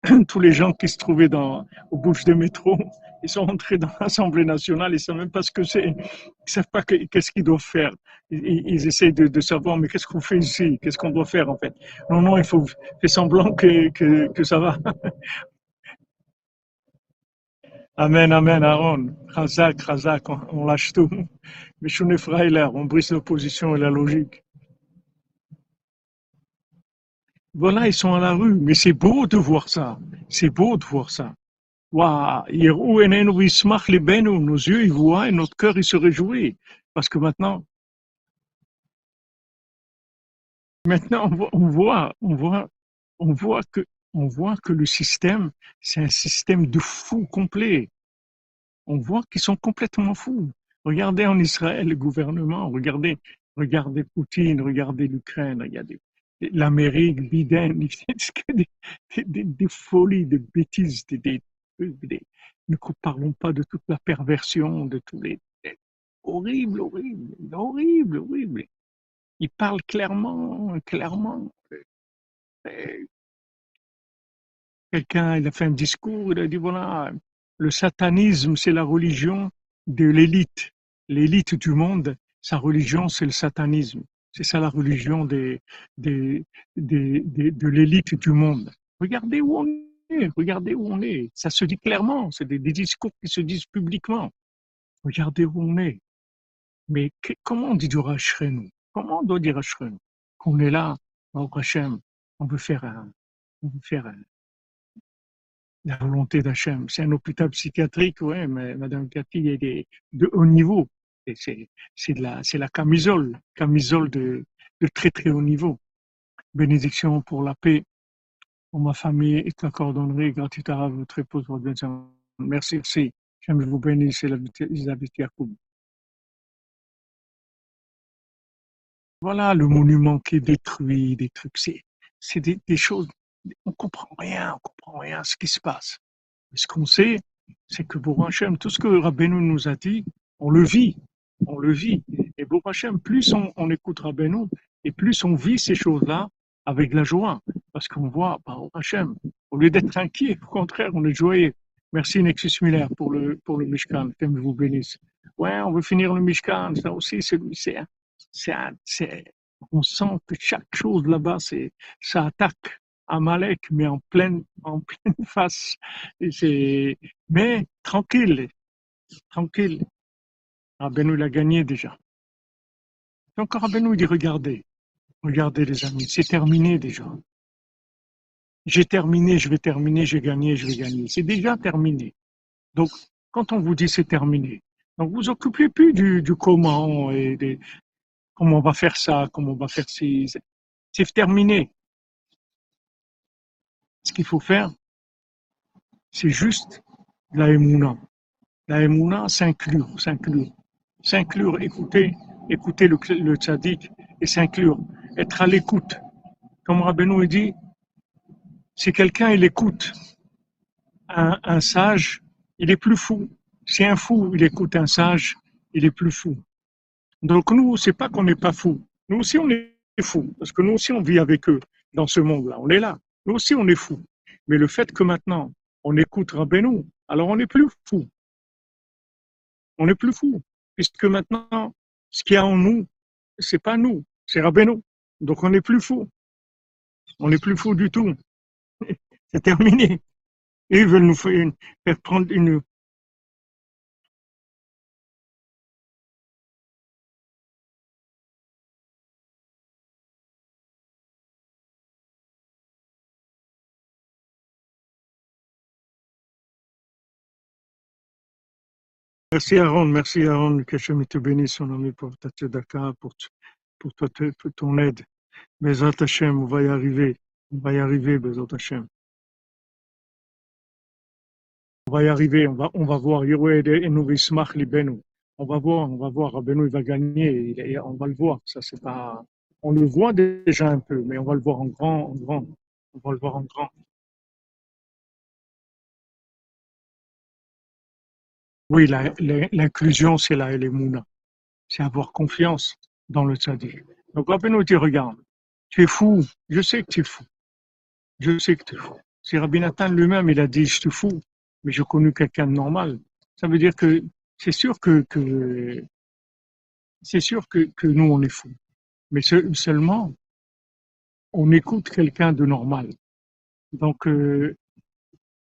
tous les gens qui se trouvaient dans, aux bouches des métros, ils sont rentrés dans l'Assemblée nationale, ils ne savent même pas ce que c'est, ils ne savent pas qu'est-ce qu'ils doivent faire. Ils, ils essayent de, savoir, mais qu'est-ce qu'on fait ici? Qu'est-ce qu'on doit faire en fait? Non, non, il faut faire semblant que, que ça va. Amen, amen, Aaron. Razak, Razak, on, lâche tout. Mais Freiler, on brise l'opposition et la logique. Voilà, ils sont à la rue, mais c'est beau de voir ça. C'est beau de voir ça. Nos yeux, ils voient et notre cœur, il se réjouit. Parce que maintenant, maintenant, on voit, on voit, on voit que, on voit que le système, c'est un système de fous complet. On voit qu'ils sont complètement fous. Regardez en Israël le gouvernement, regardez, regardez Poutine, regardez l'Ukraine, regardez l'Amérique, Biden, des, des, des, folies, des bêtises, des, des, ne parlons pas de toute la perversion, de tous les horrible, horrible, horrible, horrible. Il parle clairement, clairement. Quelqu'un, il a fait un discours, il a dit voilà, le satanisme, c'est la religion de l'élite. L'élite du monde, sa religion, c'est le satanisme. C'est ça la religion de l'élite du monde. Regardez où on est, regardez où on est. Ça se dit clairement, c'est des, discours qui se disent publiquement. Regardez où on est. Mais comment on dit du nous Comment on doit dire Ashrenu Qu'on est là, au Hachem, on veut faire un, on veut faire un, la volonté d'Hachem. C'est un hôpital psychiatrique, ouais, mais Madame Cathy est de haut niveau. C'est, de la, c'est la camisole, camisole de, de très très haut niveau. Bénédiction pour la paix, pour ma famille et ta cordonnerie, gratuite à votre épouse, Merci, merci. J'aime vous bénir, c'est Elisabeth Yacoub. Voilà le monument qui est détruit, des trucs, c'est, des choses, on comprend rien, on comprend rien à ce qui se passe. Mais ce qu'on sait, c'est que pour Hachem, tout ce que Rabbeinu nous a dit, on le vit, on le vit. Et pour Hachem, plus on, écoute Rabbeinu, et plus on vit ces choses-là avec la joie, parce qu'on voit, bah, Hachem, au lieu d'être inquiet, au contraire, on est joyeux. Merci Nexus Miller pour le, pour le Mishkan, que vous bénisse. Ouais, on veut finir le Mishkan, ça aussi, c'est, on sent que chaque chose là-bas, c'est, ça attaque Amalek, mais en pleine, en pleine face. Mais tranquille, tranquille. Rabbeinu l'a gagné déjà. Donc Rabbeinu dit regardez, regardez les amis, c'est terminé déjà. J'ai terminé, je vais terminer, j'ai gagné, je vais gagner. C'est déjà terminé. Donc quand on vous dit c'est terminé, donc vous occupez plus du, du comment et des, comment on va faire ça, comment on va faire ci. C'est terminé. Ce qu'il faut faire, c'est juste la émouna. La émouna, s'inclure, s'inclure. S'inclure, écouter, écouter le, le tzaddik et s'inclure. Être à l'écoute. Comme Rabbeinu dit, si quelqu'un il écoute un, un sage, il est plus fou. Si un fou il écoute un sage, il est plus fou. Donc nous, c'est pas qu'on n'est pas fou. Nous aussi, on est fou. Parce que nous aussi, on vit avec eux dans ce monde-là. On est là. Nous aussi, on est fou. Mais le fait que maintenant, on écoute Rabbeinu, alors on n'est plus fou. On n'est plus fou. Puisque maintenant, ce qu'il y a en nous, c'est pas nous, c'est Rabbeinu. Donc on n'est plus fou. On n'est plus fou du tout. c'est terminé. Et ils veulent nous faire, faire prendre une, Merci Aaron, merci Aaron, je te bénisse, mon ami, pour ta tzedaka, pour, pour, ton aide. Bezat Hashem, on va y arriver. On va y arriver, Bezat Hashem. On va y arriver, on va, on va voir. On va voir, on va voir. Rabbeinu, il va gagner. On va le voir. Ça, c'est pas, on le voit déjà un peu, mais on va le voir en grand, en grand. On va le voir en grand. Oui, l'inclusion, c'est la Mouna. C'est avoir confiance dans le tzaddik. Donc, Rabbi nous dit, regarde, tu es fou. Je sais que tu es fou. Je sais que tu es fou. Si Rabbi Nathan lui-même, il a dit, je suis fou, mais j'ai connu quelqu'un de normal. Ça veut dire que c'est sûr que, que c'est sûr que, que nous, on est fou. Mais seulement, on écoute quelqu'un de normal. Donc, euh,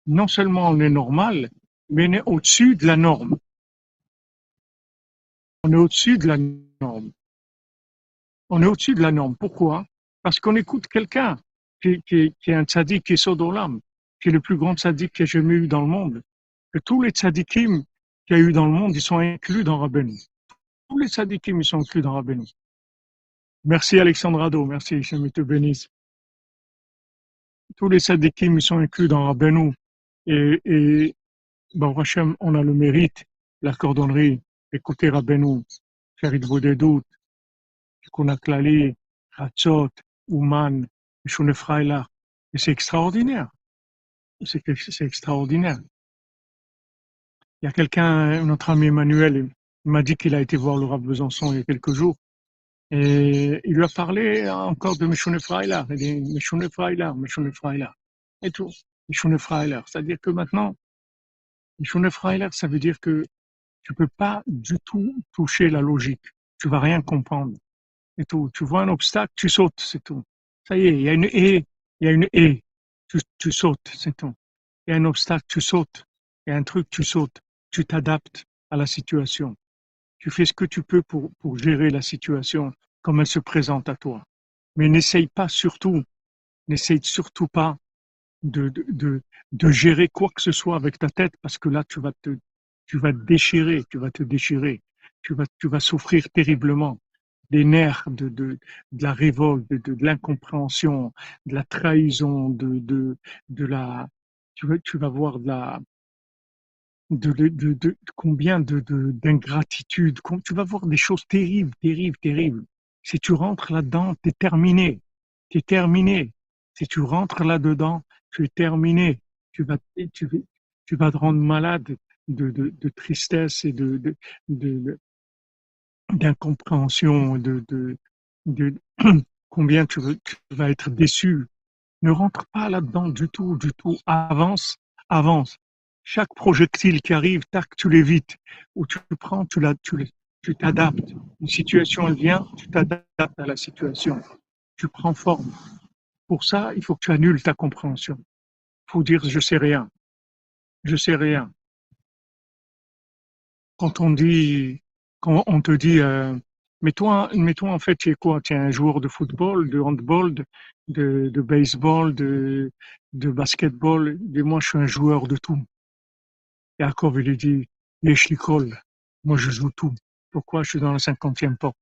non seulement on est normal, mais on est au-dessus de la norme. On est au-dessus de la norme. On est au-dessus de la norme. Pourquoi? Parce qu'on écoute quelqu'un qui, est un tzaddik qui est Sodolam, qui est le plus grand tzaddik qu'il y jamais eu dans le monde. Que tous les tzaddikim qu'il y a eu dans le monde, ils sont inclus dans Rabbeinu. Tous les tzaddikim, ils sont inclus dans Rabbeinu. Merci Alexandre Ado, merci, je te bénisse. Tous les tzaddikim, ils sont inclus dans Rabbeinu. Et, et Bon, Hachem, on a le mérite, la cordonnerie, écouter Rabbeinu, faire des doutes, qu'on a Klali, Hatzot, Ouman, Shune Freila. Et c'est extraordinaire. C'est extraordinaire. Il y a quelqu'un, notre ami Emmanuel, il m'a dit qu'il a été voir le Rav Besançon il y a quelques jours. Et il lui a parlé encore de Meshune Freila. Il dit Meshune Freila. Et tout. Meshune Freila. C'est-à-dire que maintenant, Freiler, ça veut dire que tu peux pas du tout toucher la logique. Tu vas rien comprendre. Et tout. Tu vois un obstacle, tu sautes, c'est tout. Ça y est, il y a une haie, il y a une haie. Tu, tu sautes, c'est tout. Il y a un obstacle, tu sautes. Il y a un truc, tu sautes. Tu t'adaptes à la situation. Tu fais ce que tu peux pour, pour gérer la situation. comme elle se présente à toi. Mais n'essaye pas surtout, n'essaye surtout pas de, de, de, de, gérer quoi que ce soit avec ta tête parce que là, tu vas te, tu vas te déchirer, tu vas te déchirer, tu vas, tu vas souffrir terriblement des nerfs de, de, de la révolte, de, de, l'incompréhension, de la trahison, de, de, de la, tu vas, tu vas voir de la, de, de, de, combien de, d'ingratitude, tu vas voir des choses terribles, terribles, terribles. Si tu rentres là-dedans, tu es terminé. Tu es terminé. Si tu rentres là-dedans, tu es terminé. Tu vas, te rendre malade de, tristesse et de, d'incompréhension, de, combien tu, vas être déçu. Ne rentre pas là-dedans du tout, du tout. Avance, avance. Chaque projectile qui arrive, tac, tu l'évites. Ou tu le prends, tu, tu t'adaptes. Une situation, elle vient, tu t'adaptes à la situation. Tu prends forme. Pour ça, il faut que tu annules ta compréhension. Il faut dire, je sais rien. Je sais rien. Quand on dit, quand on te dit, euh, mais toi, toi, en fait, tu es quoi? Tu es un joueur de football, de handball, de, baseball, de, de basketball. Et moi, je suis un joueur de tout. Yaakov, il dit, Yeshlikol, moi je joue tout. Pourquoi? Je suis dans la cinquantième porte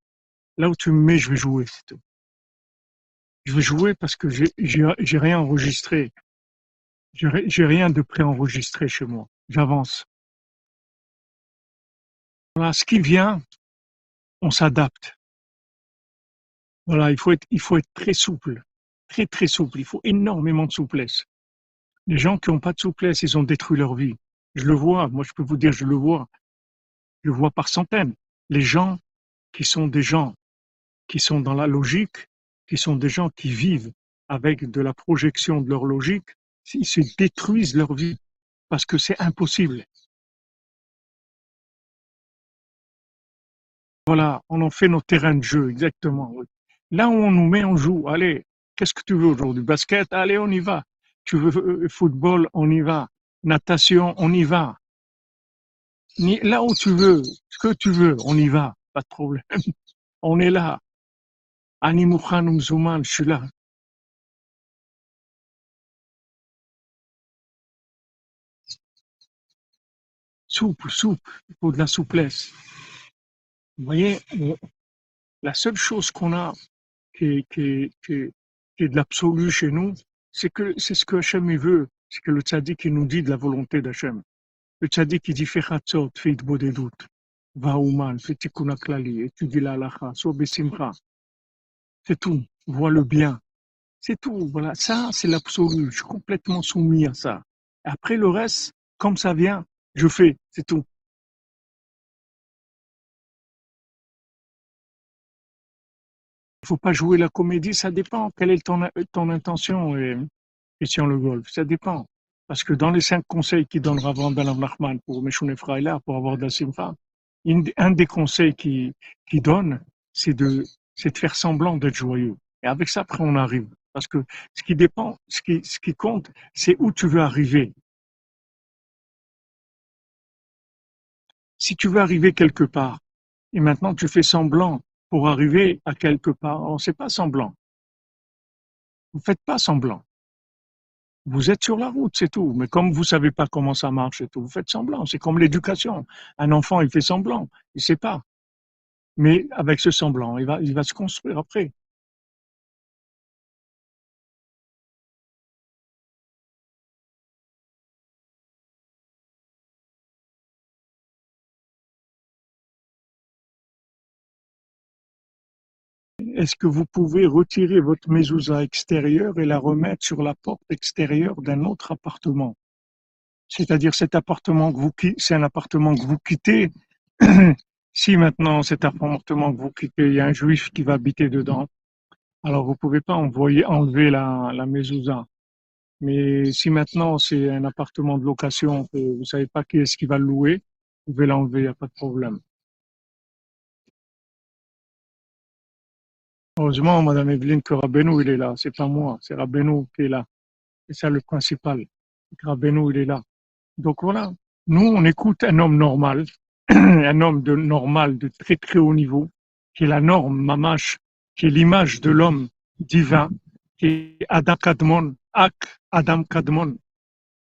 Là où tu me mets, je vais jouer, c'est tout. Je vais jouer parce que j'ai rien enregistré. J'ai rien de préenregistré chez moi. J'avance. Voilà, ce qui vient, on s'adapte. Voilà, il faut être, il faut être très souple, très très souple. Il faut énormément de souplesse. Les gens qui n'ont pas de souplesse, ils ont détruit leur vie. Je le vois, moi je peux vous dire, je le vois. Je le vois par centaines. Les gens qui sont des gens qui sont dans la logique, qui sont des gens qui vivent avec de la projection de leur logique, ils se détruisent leur vie parce que c'est impossible. Voilà, on en fait nos terrains de jeu, exactement. Là où on nous met, on joue. Allez, qu'est-ce que tu veux aujourd'hui? Basket? Allez, on y va. Tu veux euh, football? On y va natation, on y va. Là où tu veux, ce que tu veux, on y va, pas de problème. On est là. Zouman, je suis là. Souple, souple, il faut de la souplesse. Vous voyez, la seule chose qu'on a qui, qui, qui, est de l'absolu chez nous, c'est que c'est ce que Hachem veut c'est que le tzaddik il nous dit de la volonté d'Hachem. Le tzaddik il dit fais chatzot, fais doute, va au mal, fais tikkun étudie la halacha, sois besimcha. C'est tout, vois le bien. C'est tout, voilà. Ça, c'est l'absolu. Je suis complètement soumis à ça. Après le reste, comme ça vient, je fais, c'est tout. Il faut pas jouer la comédie, ça dépend. Quelle est ton, ton intention et, Le Golf, ça dépend. Parce que dans les cinq conseils qu'il donnera avant Balam Nachman pour Meshune Freila, pour avoir de un des conseils qu'il qui donne, c'est de, c'est de faire semblant d'être joyeux. Et avec ça, après, on arrive. Parce que ce qui dépend, ce qui, compte, c'est où tu veux arriver. Si tu veux arriver quelque part, et maintenant tu fais semblant pour arriver à quelque part, on ne sait pas semblant. Vous faites pas semblant. Vous êtes sur la route, c'est tout. Mais comme vous savez pas comment ça marche et tout, vous faites semblant. C'est comme l'éducation. Un enfant, il fait semblant. Il sait pas. Mais avec ce semblant, il va, se construire après. est-ce que vous pouvez retirer votre mezouza extérieure et la remettre sur la porte extérieure d'un autre appartement? C'est-à-dire cet appartement que vous c'est un appartement que vous quittez. si maintenant cet appartement que vous quittez, il y a un juif qui va habiter dedans, alors vous pouvez pas envoyer enlever la, la mezouza. Mais si maintenant c'est un appartement de location que vous savez pas qui est-ce qui va le louer, vous pouvez l'enlever, il n'y a pas de problème. Heureusement, Madame Evelyne, que Rabbeinu, il est là. C'est pas moi, c'est Rabbeinu qui est là. C'est ça le principal. Rabbeinu, il est là. Donc voilà. Nous, on écoute un homme normal, un homme de normal, de très très haut niveau, qui est la norme, mamache, qui est l'image de l'homme divin, qui est Adam Kadmon, Ak Adam Kadmon.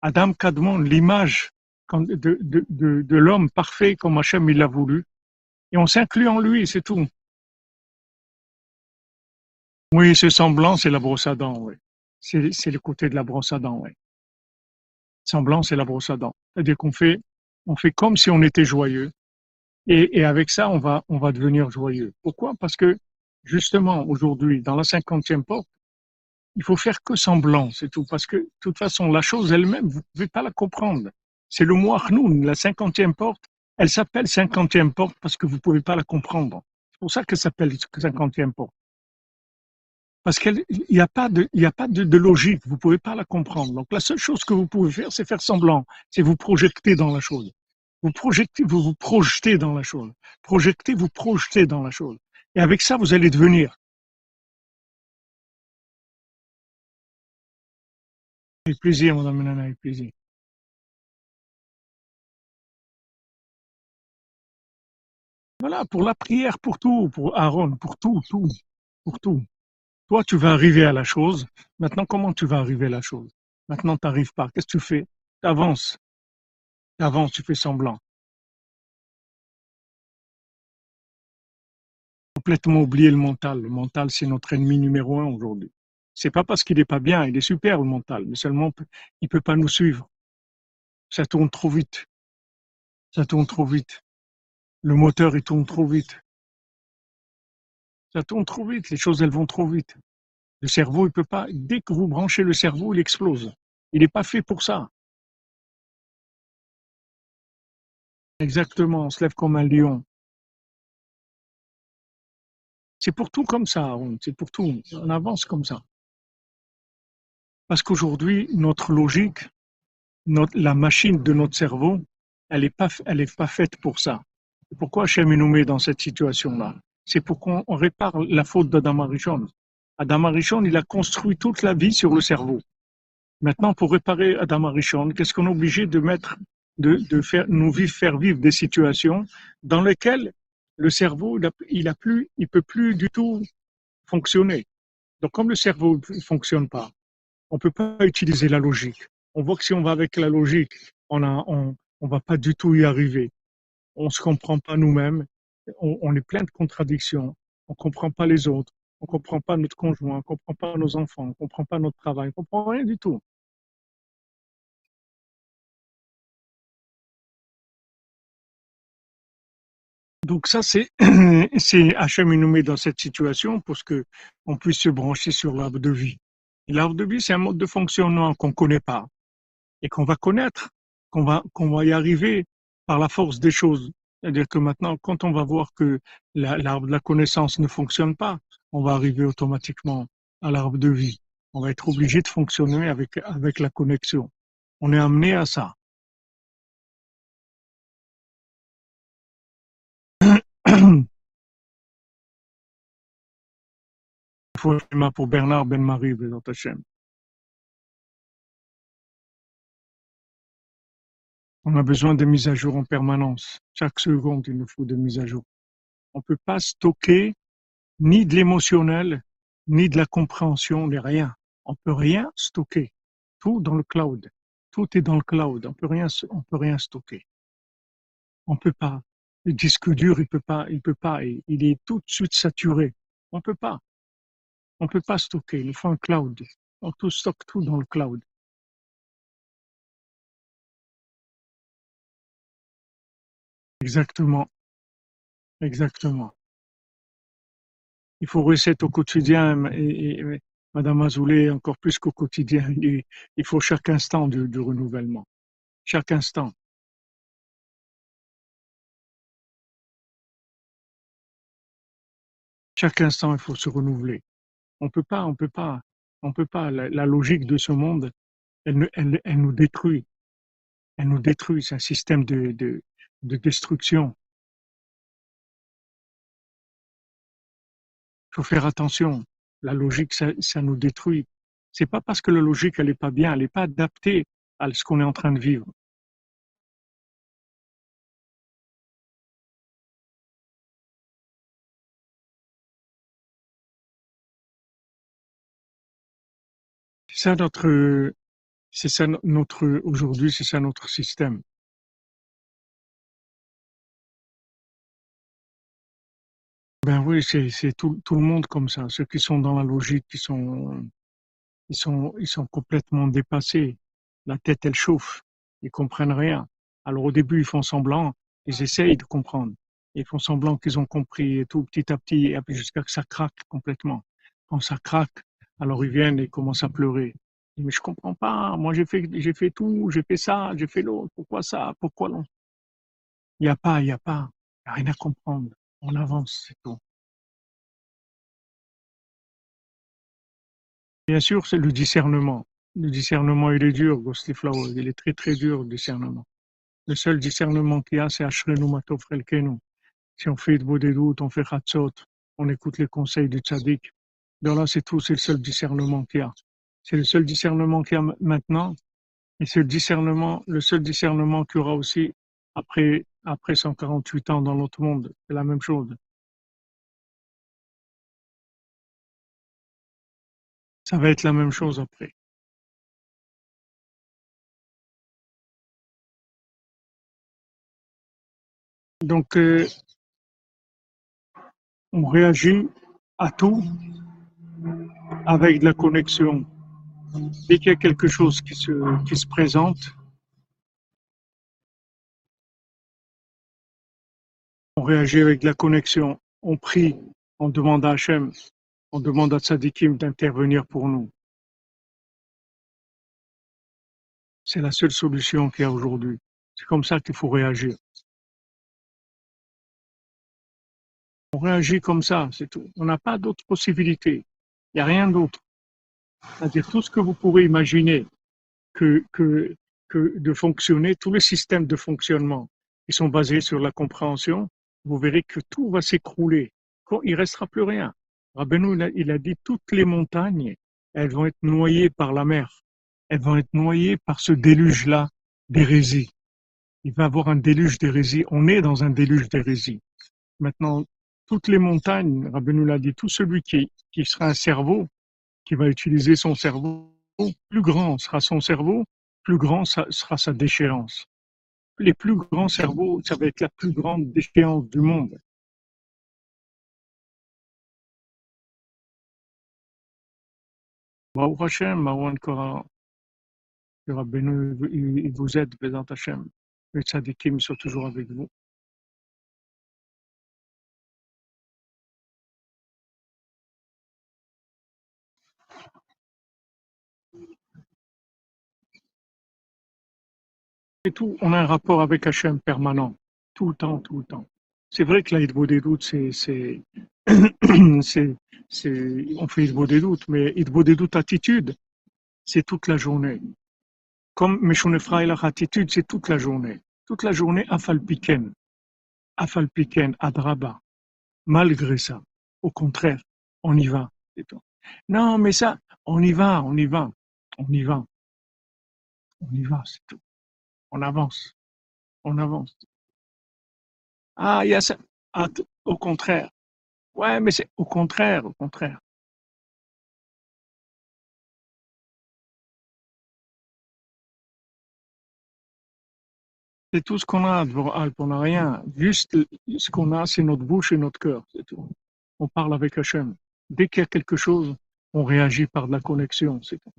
Adam Kadmon, l'image de, de, de, de l'homme parfait comme Hachem il l'a voulu. Et on s'inclut en lui, c'est tout. Oui, ce semblant, c'est la brosse à dents, oui. C'est le côté de la brosse à dents, oui. Semblant, c'est la brosse à dents. C'est-à-dire qu'on fait, on fait comme si on était joyeux. Et, avec ça, on va, on va devenir joyeux. Pourquoi? Parce que, justement, aujourd'hui, dans la cinquantième porte, il faut faire que semblant, c'est tout. Parce que, de toute façon, la chose elle-même, vous ne pouvez pas la comprendre. C'est le mot la cinquantième porte. Elle s'appelle cinquantième porte parce que vous ne pouvez pas la comprendre. C'est pour ça qu'elle s'appelle cinquantième porte. Parce qu'il n'y a pas, de, y a pas de, de, logique, vous ne pouvez pas la comprendre. Donc la seule chose que vous pouvez faire, c'est faire semblant, c'est vous projeter dans la chose. Vous projetez, vous vous projetez dans la chose. Projetez, vous projetez dans la chose. Et avec ça, vous allez devenir. Avec plaisir, madame Nana, avec plaisir. Voilà, pour la prière, pour tout, pour Aaron, pour tout, tout, pour tout. Toi, tu vas arriver à la chose. Maintenant, comment tu vas arriver à la chose? Maintenant, tu n'arrives pas. Qu'est-ce que tu fais? Tu avances. Tu avances, tu fais semblant. Complètement oublier le mental. Le mental, c'est notre ennemi numéro un aujourd'hui. C'est pas parce qu'il n'est pas bien, il est super le mental, mais seulement il peut pas nous suivre. Ça tourne trop vite. Ça tourne trop vite. Le moteur, il tourne trop vite. Ça tourne trop vite, les choses elles vont trop vite. Le cerveau, il peut pas. Dès que vous branchez le cerveau, il explose. Il n'est pas fait pour ça. Exactement, on se lève comme un lion. C'est pour tout comme ça, c'est pour tout. On avance comme ça. Parce qu'aujourd'hui, notre logique, notre, la machine de notre cerveau, elle n'est pas, pas faite pour ça. Pourquoi Hachem nous met dans cette situation-là c'est pour qu'on répare la faute d'Adam Arishon. Adam Arishon, il a construit toute la vie sur le cerveau. Maintenant, pour réparer Adam Arishon, qu'est-ce qu'on est obligé de mettre, de, faire, nous vivre, faire vivre des situations dans lesquelles le cerveau, il a, plus, il peut plus du tout fonctionner. Donc, comme le cerveau ne fonctionne pas, on peut pas utiliser la logique. On voit que si on va avec la logique, on a, on va pas du tout y arriver. On se comprend pas nous-mêmes on, est plein de contradictions. On comprend pas les autres. On comprend pas notre conjoint. On comprend pas nos enfants. On comprend pas notre travail. On comprend rien du tout. Donc ça, c'est, Hachem nous met dans cette situation pour que on puisse se brancher sur l'arbre de vie. l'arbre de vie, c'est un mode de fonctionnement qu'on connaît pas et qu'on va connaître, qu'on va, qu'on va y arriver par la force des choses. C'est-à-dire que maintenant, quand on va voir que l'arbre de la connaissance ne fonctionne pas, on va arriver automatiquement à l'arbre de vie. On va être obligé de fonctionner avec, avec la connexion. On est amené à ça. Pour Bernard Ben-Marie, Hachem. On a besoin de mises à jour en permanence. Chaque seconde, il nous faut des mises à jour. On ne peut pas stocker ni de l'émotionnel, ni de la compréhension, ni rien. On peut rien stocker. Tout dans le cloud. Tout est dans le cloud. On peut rien, on peut rien stocker. On peut pas. Le disque dur, il peut pas, il peut pas. Il est tout de suite saturé. On peut pas. On peut pas stocker. Il faut un cloud. On stocke tout dans le cloud. Exactement, exactement. Il faut reset au quotidien et, Madame Azoulay, encore plus qu'au quotidien, il, faut chaque instant de, renouvellement. Chaque instant. Chaque instant, il faut se renouveler. On peut pas, on peut pas, on peut pas. La, logique de ce monde, elle, nous détruit. Elle nous détruit. C'est un système de, de destruction. Il faut faire attention. La logique, ça, ça nous détruit. C'est pas parce que la logique, elle n'est pas bien, elle n'est pas adaptée à ce qu'on est en train de vivre. C'est ça notre, c'est ça notre aujourd'hui, c'est ça notre système. Ben oui, c'est, tout, tout le monde comme ça. Ceux qui sont dans la logique, qui sont, ils sont, ils sont complètement dépassés. La tête, elle chauffe. Ils comprennent rien. Alors au début, ils font semblant, ils essayent de comprendre. Ils font semblant qu'ils ont compris et tout petit à petit, jusqu'à que ça craque complètement. Quand ça craque, alors ils viennent et commencent à pleurer. Mais je comprends pas. Moi, j'ai fait, j'ai fait tout, j'ai fait ça, j'ai fait l'autre. Pourquoi ça? Pourquoi non? Il n'y a pas, il n'y a pas. Il n'y a rien à comprendre. On avance, c'est tout. Bien sûr, c'est le discernement. Le discernement, il est dur, Ghosty Flower. Il est très, très dur, le discernement. Le seul discernement qu'il y a, c'est Ashrenu. Si on fait de doutes, on fait Chatzot, on écoute les conseils du tzaddik. Donc là, c'est tout, c'est le seul discernement qu'il y a. C'est le seul discernement qu'il y a maintenant. Et c'est le discernement, le seul discernement qu'il y aura aussi après, après 148 ans dans l'autre monde. C'est la même chose. Ça va être la même chose après. Donc, euh, on réagit à tout avec de la connexion. Dès qu'il y a quelque chose qui se, qui se présente, on réagit avec la connexion. On prie, on demande à Hachem, on demande à Tzadikim d'intervenir pour nous. C'est la seule solution qu'il y a aujourd'hui. C'est comme ça qu'il faut réagir. On réagit comme ça, c'est tout. On n'a pas d'autre possibilité. Il n'y a rien d'autre. C'est-à-dire tout ce que vous pourrez imaginer que de fonctionner, tous les systèmes de fonctionnement qui sont basés sur la compréhension, vous verrez que tout va s'écrouler. Il restera plus rien. Rabbeinu, il a, dit toutes les montagnes, elles vont être noyées par la mer. Elles vont être noyées par ce déluge-là d'hérésie. Il va y avoir un déluge d'hérésie. On est dans un déluge d'hérésie. Maintenant, toutes les montagnes, Rabbeinu l'a dit, tout celui qui, qui sera un cerveau, qui va utiliser son cerveau, plus grand sera son cerveau, plus grand sera sa déchéance. Les plus grands cerveaux, ça va être la plus grande déchéance du monde. Baruch Hashem, Marwan Kora, Rabbeinu, il vous aide, Bézant Hashem. Les tzadikim sont toujours avec vous. Et tout, on a un rapport avec Hachem permanent, tout le temps, tout le temps. C'est vrai que là, des doutes, c'est, c'est, c'est, on fait il des doutes, mais il des doutes attitude, c'est toute la journée. Comme Meshonefra et la attitude, c'est toute la journée. Toute la journée, Afalpiken, Afalpiken, Adraba. Malgré ça, au contraire, on y va. Non, mais ça, on y va, on y va, on y va. On y va, c'est tout on avance, on avance. Ah, il y a ça. Ah, au contraire. Ouais, mais c'est au contraire, au contraire. C'est tout ce qu'on a devant Alpes, on n'a rien. Juste ce qu'on a, c'est notre bouche et notre cœur, c'est tout. On parle avec Hachem. Dès qu'il y a quelque chose, on réagit par de la connexion, c'est tout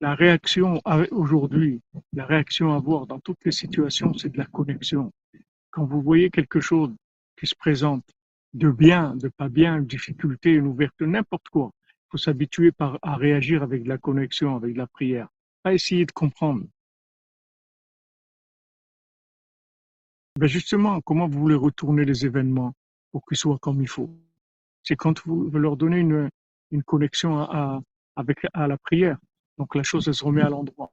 la réaction aujourd'hui, la réaction à avoir dans toutes les situations, c'est de la connexion. Quand vous voyez quelque chose qui se présente, de bien, de pas bien, une difficulté, une ouverture, n'importe quoi, il faut s'habituer à réagir avec de la connexion, avec de la prière. Pas essayer de comprendre. Ben justement, comment vous voulez retourner les événements pour qu'ils soient comme il faut? C'est quand vous leur donnez une, connexion avec, à la prière. Donc la chose, elle se remet à l'endroit.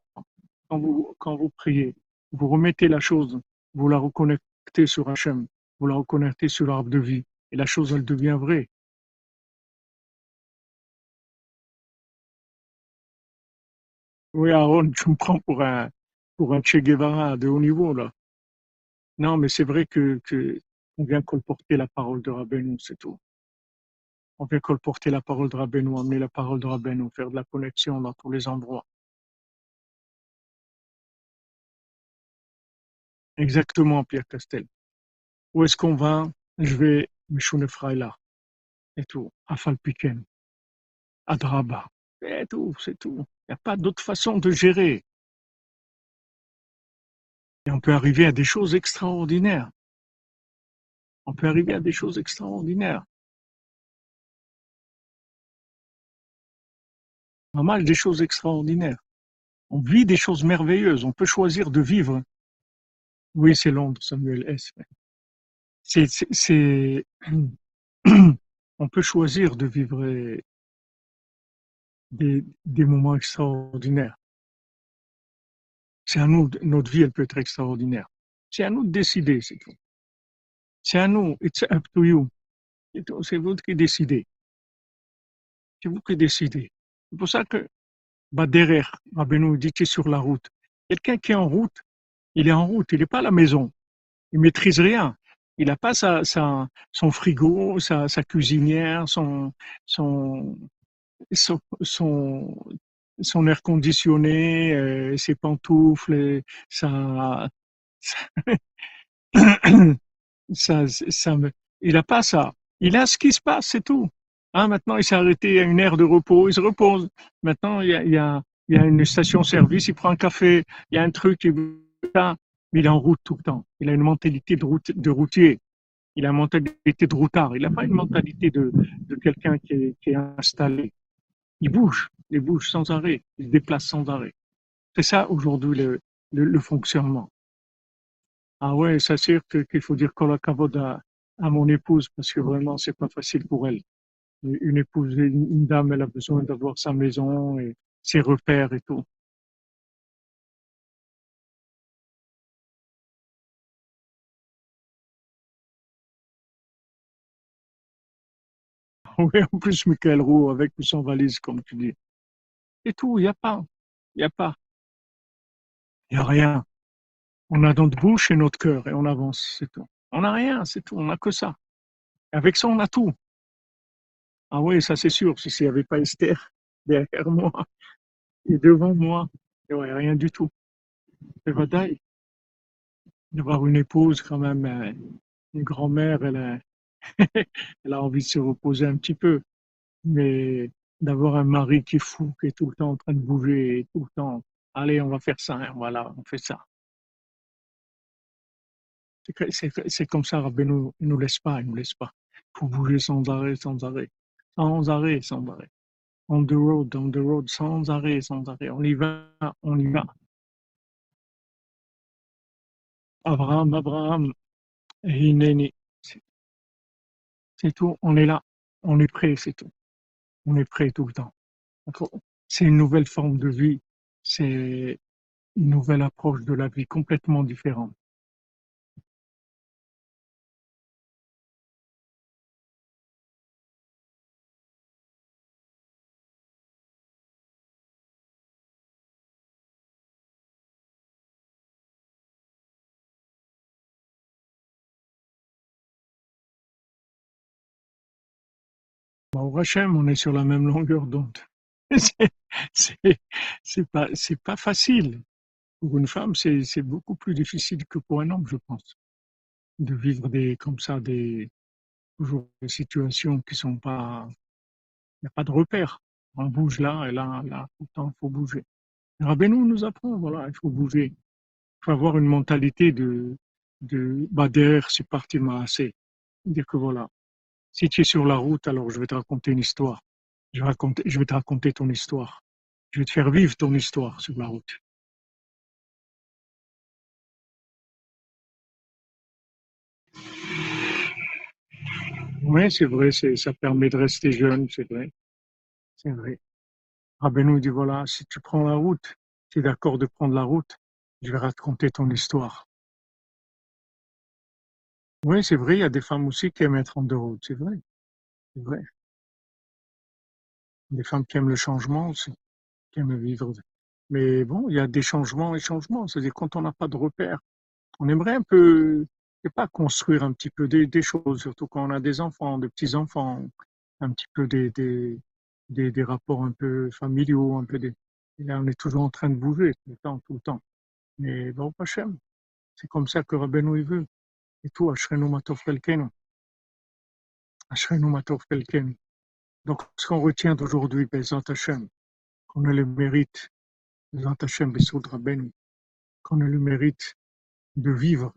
Quand vous, priez, vous remettez la chose, vous la reconnectez sur Hachem, vous la reconnectez sur l'arbre de vie, et la chose, elle devient vraie. Oui, Aaron, tu me prends pour un, pour Che Guevara de haut niveau, là. Non, mais c'est vrai que, que on vient colporter la parole de Rabbeinu, c'est tout. On vient colporter la parole de Rabbeinu, amener la parole de Rabbeinu, faire de la connexion dans tous les endroits. Exactement, Pierre Castel. Où est-ce qu'on va? Je vais, là. Et tout. Afalpiken. Adraba. C'est tout, c'est tout. Il n'y a pas d'autre façon de gérer. Et on peut arriver à des choses extraordinaires. On peut arriver à des choses extraordinaires. Normal, des choses extraordinaires. On vit des choses merveilleuses. On peut choisir de vivre. Oui, c'est Londres, Samuel S. On peut choisir de vivre des, des moments extraordinaires. C'est à nous, notre vie, elle peut être extraordinaire. C'est à nous de décider, c'est tout. C'est à nous, it's up to you. C'est vous qui décidez. C'est vous qui décidez. C'est pour ça que, bah, derrière, Rabbeinu dit qu'il est sur la route. Quelqu'un qui est en route, il est en route, il n'est pas à la maison. Il maîtrise rien. Il n'a pas sa, sa, son frigo, sa, sa cuisinière, son, son, son, son, air conditionné, euh, ses pantoufles, ça, ça, ça, il n'a pas ça. Il a ce qui se passe, c'est tout. Hein, maintenant, il s'est arrêté à une aire de repos, il se repose. Maintenant, il y a, il y a, il y a une station-service, il prend un café, il y a un truc, il, il est en route tout le temps. Il a une mentalité de, route, de routier. Il a une mentalité de routard. Il n'a pas une mentalité de, de quelqu'un qui est, qui est installé. Il bouge, il bouge sans arrêt, il se déplace sans arrêt. C'est ça aujourd'hui le, le, fonctionnement. Ah ouais, c'est sûr qu'il faut dire qu'on à, à mon épouse parce que vraiment c'est pas facile pour elle. Une épouse, une dame, elle a besoin d'avoir sa maison et ses repères et tout. Oui, en plus, Michael Roux, avec ou sans valise, comme tu dis. Et tout, il a pas. Il n'y a pas. Il n'y a rien. On a notre bouche et notre cœur et on avance, c'est tout. On n'a rien, c'est tout. On n'a que ça. Avec ça, on a tout. Ah oui, ça c'est sûr. Si n'y avait pas Esther derrière moi et devant moi, il n'y aurait rien du tout. C'est vrai d'avoir une épouse quand même, euh, une grand-mère, elle a, elle a envie de se reposer un petit peu. Mais d'avoir un mari qui est fou, qui est tout le temps en train de bouger, tout le temps, allez, on va faire ça, hein, voilà, on fait ça. C'est comme ça, Rabbi nous, il nous laisse pas, il nous laisse pas. Il faut bouger sans arrêt, sans arrêt. Sans arrêt, sans arrêt. On the road, on the road, sans arrêt, sans arrêt. On y va, on y va. Abraham, Abraham, Hineni. C'est tout, on est là, on est prêt, c'est tout. On est prêt tout le temps. C'est une nouvelle forme de vie, c'est une nouvelle approche de la vie complètement différente. On est sur la même longueur d'onde. c'est pas, pas facile. Pour une femme, c'est beaucoup plus difficile que pour un homme, je pense, de vivre des, comme ça, des, toujours des situations qui sont pas, il n'y a pas de repère. On bouge là et là, là, tout le temps, il faut bouger. Rabbeinu nous apprend, voilà, il faut bouger. Il faut avoir une mentalité de, de, bah, derrière, c'est parti, m'a assez. Dire que voilà, si tu es sur la route, alors je vais te raconter une histoire. Je vais, te raconter ton histoire. Je vais te faire vivre ton histoire sur la route. Oui, c'est vrai, ça permet de rester jeune, c'est vrai. C'est vrai. Rabbeinu dit voilà, si tu prends la route, tu es d'accord de prendre la route, je vais raconter ton histoire. Oui, c'est vrai, il y a des femmes aussi qui aiment être en route, c'est vrai. C'est vrai. Des femmes qui aiment le changement aussi, qui aiment vivre. Mais bon, il y a des changements et changements. C'est-à-dire quand on n'a pas de repères, on aimerait un peu, je sais pas, construire un petit peu des, des choses, surtout quand on a des enfants, des petits-enfants. un petit peu des, des, des, des rapports un peu familiaux, un peu des, là, on est toujours en train de bouger tout le temps, tout le temps. Mais bon, Hachem, c'est comme ça que Rabbeinu veut. Et tout, Ashrenu Matov Kelkenu. Ashrenu Matov Kelkenu. Donc, ce qu'on retient d'aujourd'hui, Bezant Hashem, qu'on a le mérite, Bezant Hashem, Rabbeinu, qu'on a le mérite de vivre,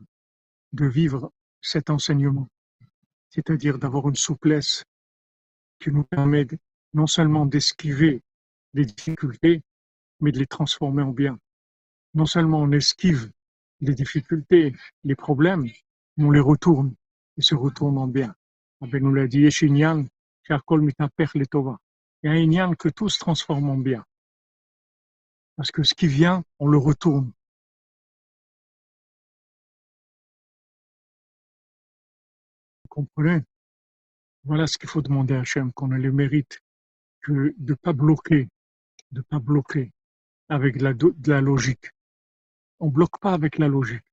de vivre cet enseignement. C'est-à-dire d'avoir une souplesse qui nous permet non seulement d'esquiver les difficultés, mais de les transformer en bien. Non seulement on esquive les difficultés, les problèmes, on les retourne, et se retourne en bien. Rabbi nous l'a dit, Yesh inyan, mitaper letova. Il y a un que tout se transforme en bien. Parce que ce qui vient, on le retourne. Vous comprenez? Voilà ce qu'il faut demander à Hachem, qu'on ait le mérite que de pas bloquer, de pas bloquer avec de la, de la logique. On bloque pas avec la logique.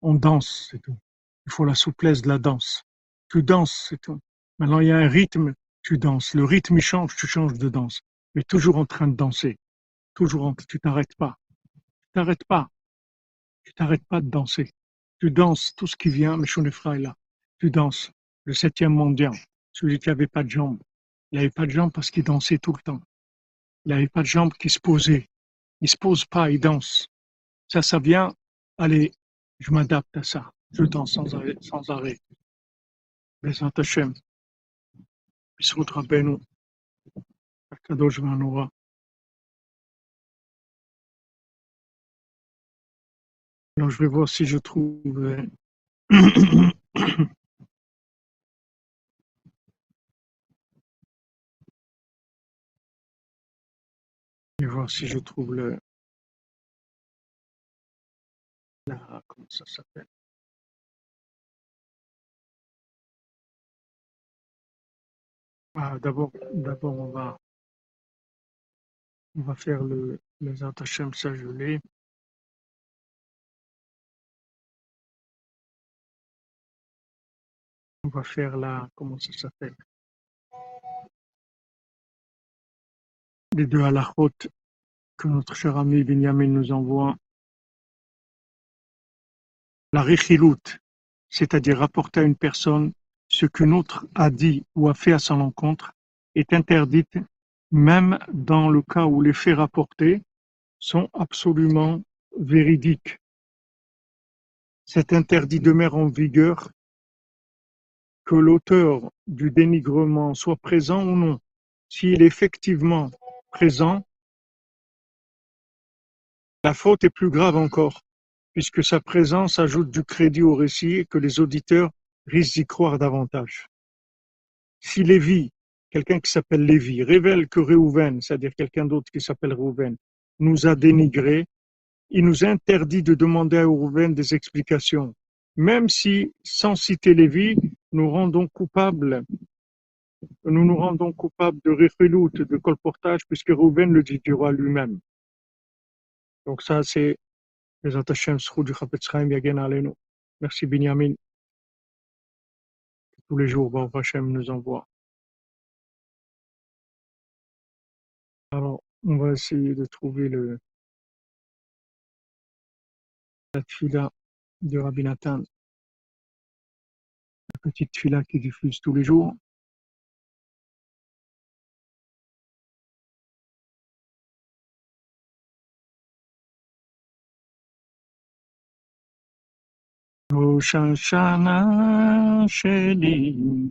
On danse, c'est tout. Il faut la souplesse de la danse. Tu danses. Maintenant, il y a un rythme, tu danses. Le rythme, il change, tu changes de danse. Mais toujours en train de danser. Toujours en, tu t'arrêtes pas. Tu t'arrêtes pas. Tu t'arrêtes pas de danser. Tu danses tout ce qui vient, mais Shonefra est là. Tu danses. Le septième mondial. Celui qui avait pas de jambes. Il avait pas de jambes parce qu'il dansait tout le temps. Il avait pas de jambes qui se posaient. Il se pose pas, il danse. Ça, ça vient. Allez, je m'adapte à ça. Je danse sans arrêt. Sans arrêt. Bezat Hashem. Bisrout Rabbeinu. Akadosh Vanora. Alors, je vais voir si je trouve. euh, Je vais voir si je trouve le. La, comment ça s'appelle? Ah, D'abord, d'abord, on va, on va faire le, les Hashem. On va faire la. Comment ça s'appelle? Les deux halachot que notre cher ami Binyamin nous envoie. La rechilut, c'est-à-dire rapporter à une personne ce qu'une autre a dit ou a fait à son encontre, est interdite même dans le cas où les faits rapportés sont absolument véridiques. Cet interdit demeure en vigueur que l'auteur du dénigrement soit présent ou non. S'il est effectivement présent, la faute est plus grave encore, puisque sa présence ajoute du crédit au récit et que les auditeurs risquent d'y croire davantage. Si Lévi, quelqu'un qui s'appelle Lévi, révèle que Réhouven, c'est-à-dire quelqu'un d'autre qui s'appelle Réhouven, nous a dénigrés, il nous interdit de demander à Réhouven des explications, même si, sans citer Lévi, nous rendons coupables, nous nous rendons coupables de réfilout, de colportage, puisque Réhouven le dira lui-même. Donc ça, c'est les attachés du Chaim Yagen. Merci Binyamin. Tous les jours, Baruch Hashem nous envoie. Alors, on va essayer de trouver le, la tfila de Rabbi Nathan, la petite tfila qui diffuse tous les jours. Hoshashana Sheni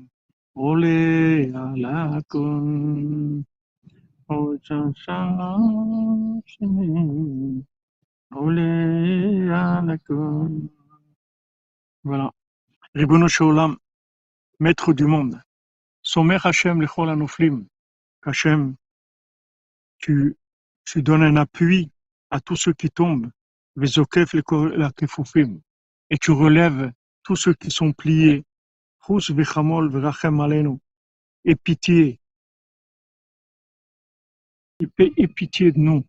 Ole Alakun Hoshashana Sheni Ole Alakun Voilà. Ribono Sholam, maître du monde. Somer Hashem Lechol Anoflim. Hashem, tu, tu donnes un appui à tous ceux qui tombent. Vezokef Lechol Akefufim et tu relèves tous ceux qui sont pliés. Et pitié. Et, et pitié de nous.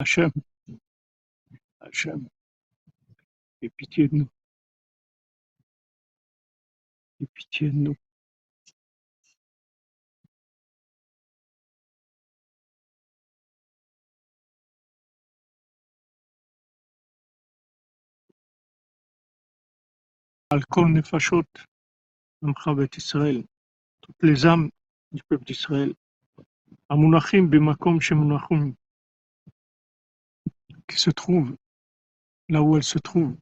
Hashem, Hashem. Et pitié de nous. Aie pitié de nous. Al kol nefashot, Amcha Bet Israël, toutes les âmes du peuple d'Israël, Amunachim Bimakom Shemunachim, qui se trouvent là où elles se trouvent.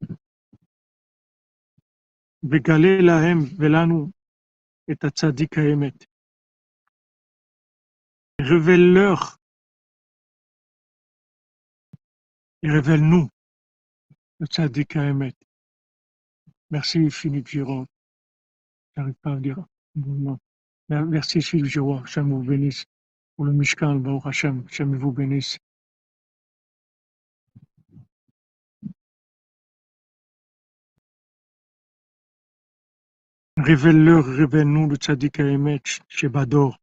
Vegale Lahem Velanu et Tzadik Haemet. Révèle-leur et révèle-nous le Tzadik. Merci Philippe Giraud. J'arrive pas à dire. Merci Philippe Giraud. Hachem vous bénisse. Pour le Mishkan, Baruch Hashem. Hachem vous bénisse. Révèle-leur, révèle-nous le Tzadik Haemet chez Bador.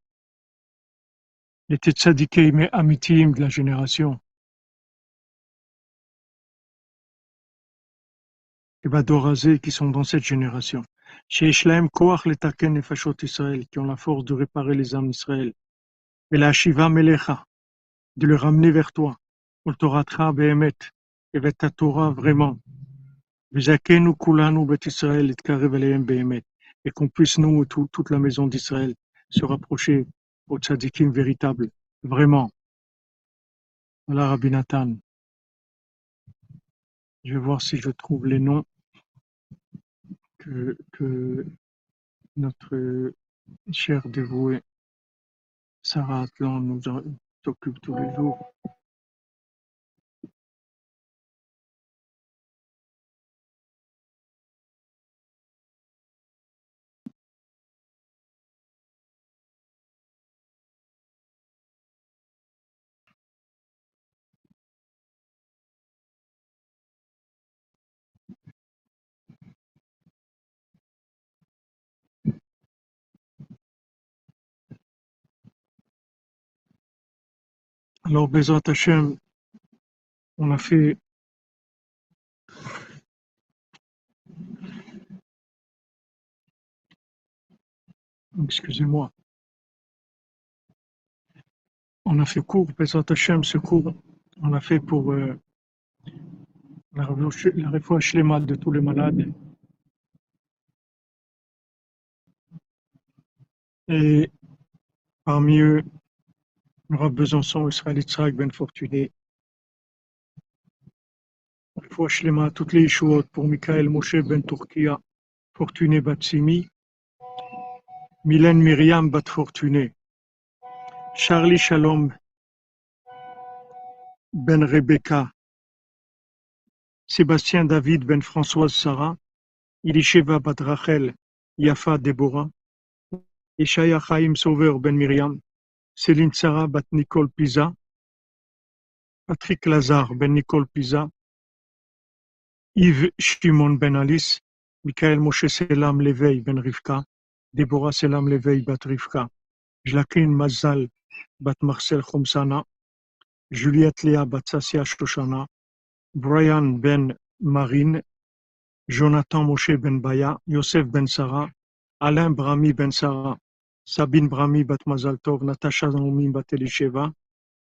Les Tzadikim Amitim de la génération. Badorazé qui sont dans cette génération. Qui ont la force de réparer les âmes d'Israël. Et la Shiva Melecha, de le ramener vers toi. Ultoratra Behemet, et ta Torah vraiment. Et qu'on puisse, nous, tout- toute la maison d'Israël, se rapprocher au tzadikim véritable, vraiment. Voilà Rabbi Nathan. Je vais voir si je trouve les noms que, notre chère dévouée Sarah Atlan nous s'occupe tous les jours. Alors, Bezat Hashem, on a fait excusez-moi, on a fait court, Bezat Hashem, ce cours, on a fait pour euh, la réfoua shlema de tous les malades. Et parmi eux, Rav Besançon, Israël Yitzhak Ben Fortuné. Réfoua shlema, toutes les Yeshuot pour Michael Moshe Ben Turkia, Fortuné Batsimi, Mylène Myriam Bat Fortuné, Charlie Shalom Ben Rebecca, Sébastien David Ben Françoise Sarah, Elisheva Bat Rachel, Yafa Deborah, Ishaya Chaim Sauveur Ben Myriam, Céline Sarah Bat Nicole Pisa, Patrick Lazare Ben Nicole Pisa, Yves Shimon Ben Alice, Michael Moshe Selam Leveil Ben Rivka, Deborah Selam Leveil Bat Rivka, Jacqueline Mazal Bat Marcel Khomsana, Juliette Léa Bat Sassia Shoshana, Brian Ben Marine, Jonathan Moshe Ben Baya, Yosef Ben Sarah, Alain Brami Ben Sarah, Sabine Brami Bat Mazal Tov, Natasha Naomi Bat Elisheva,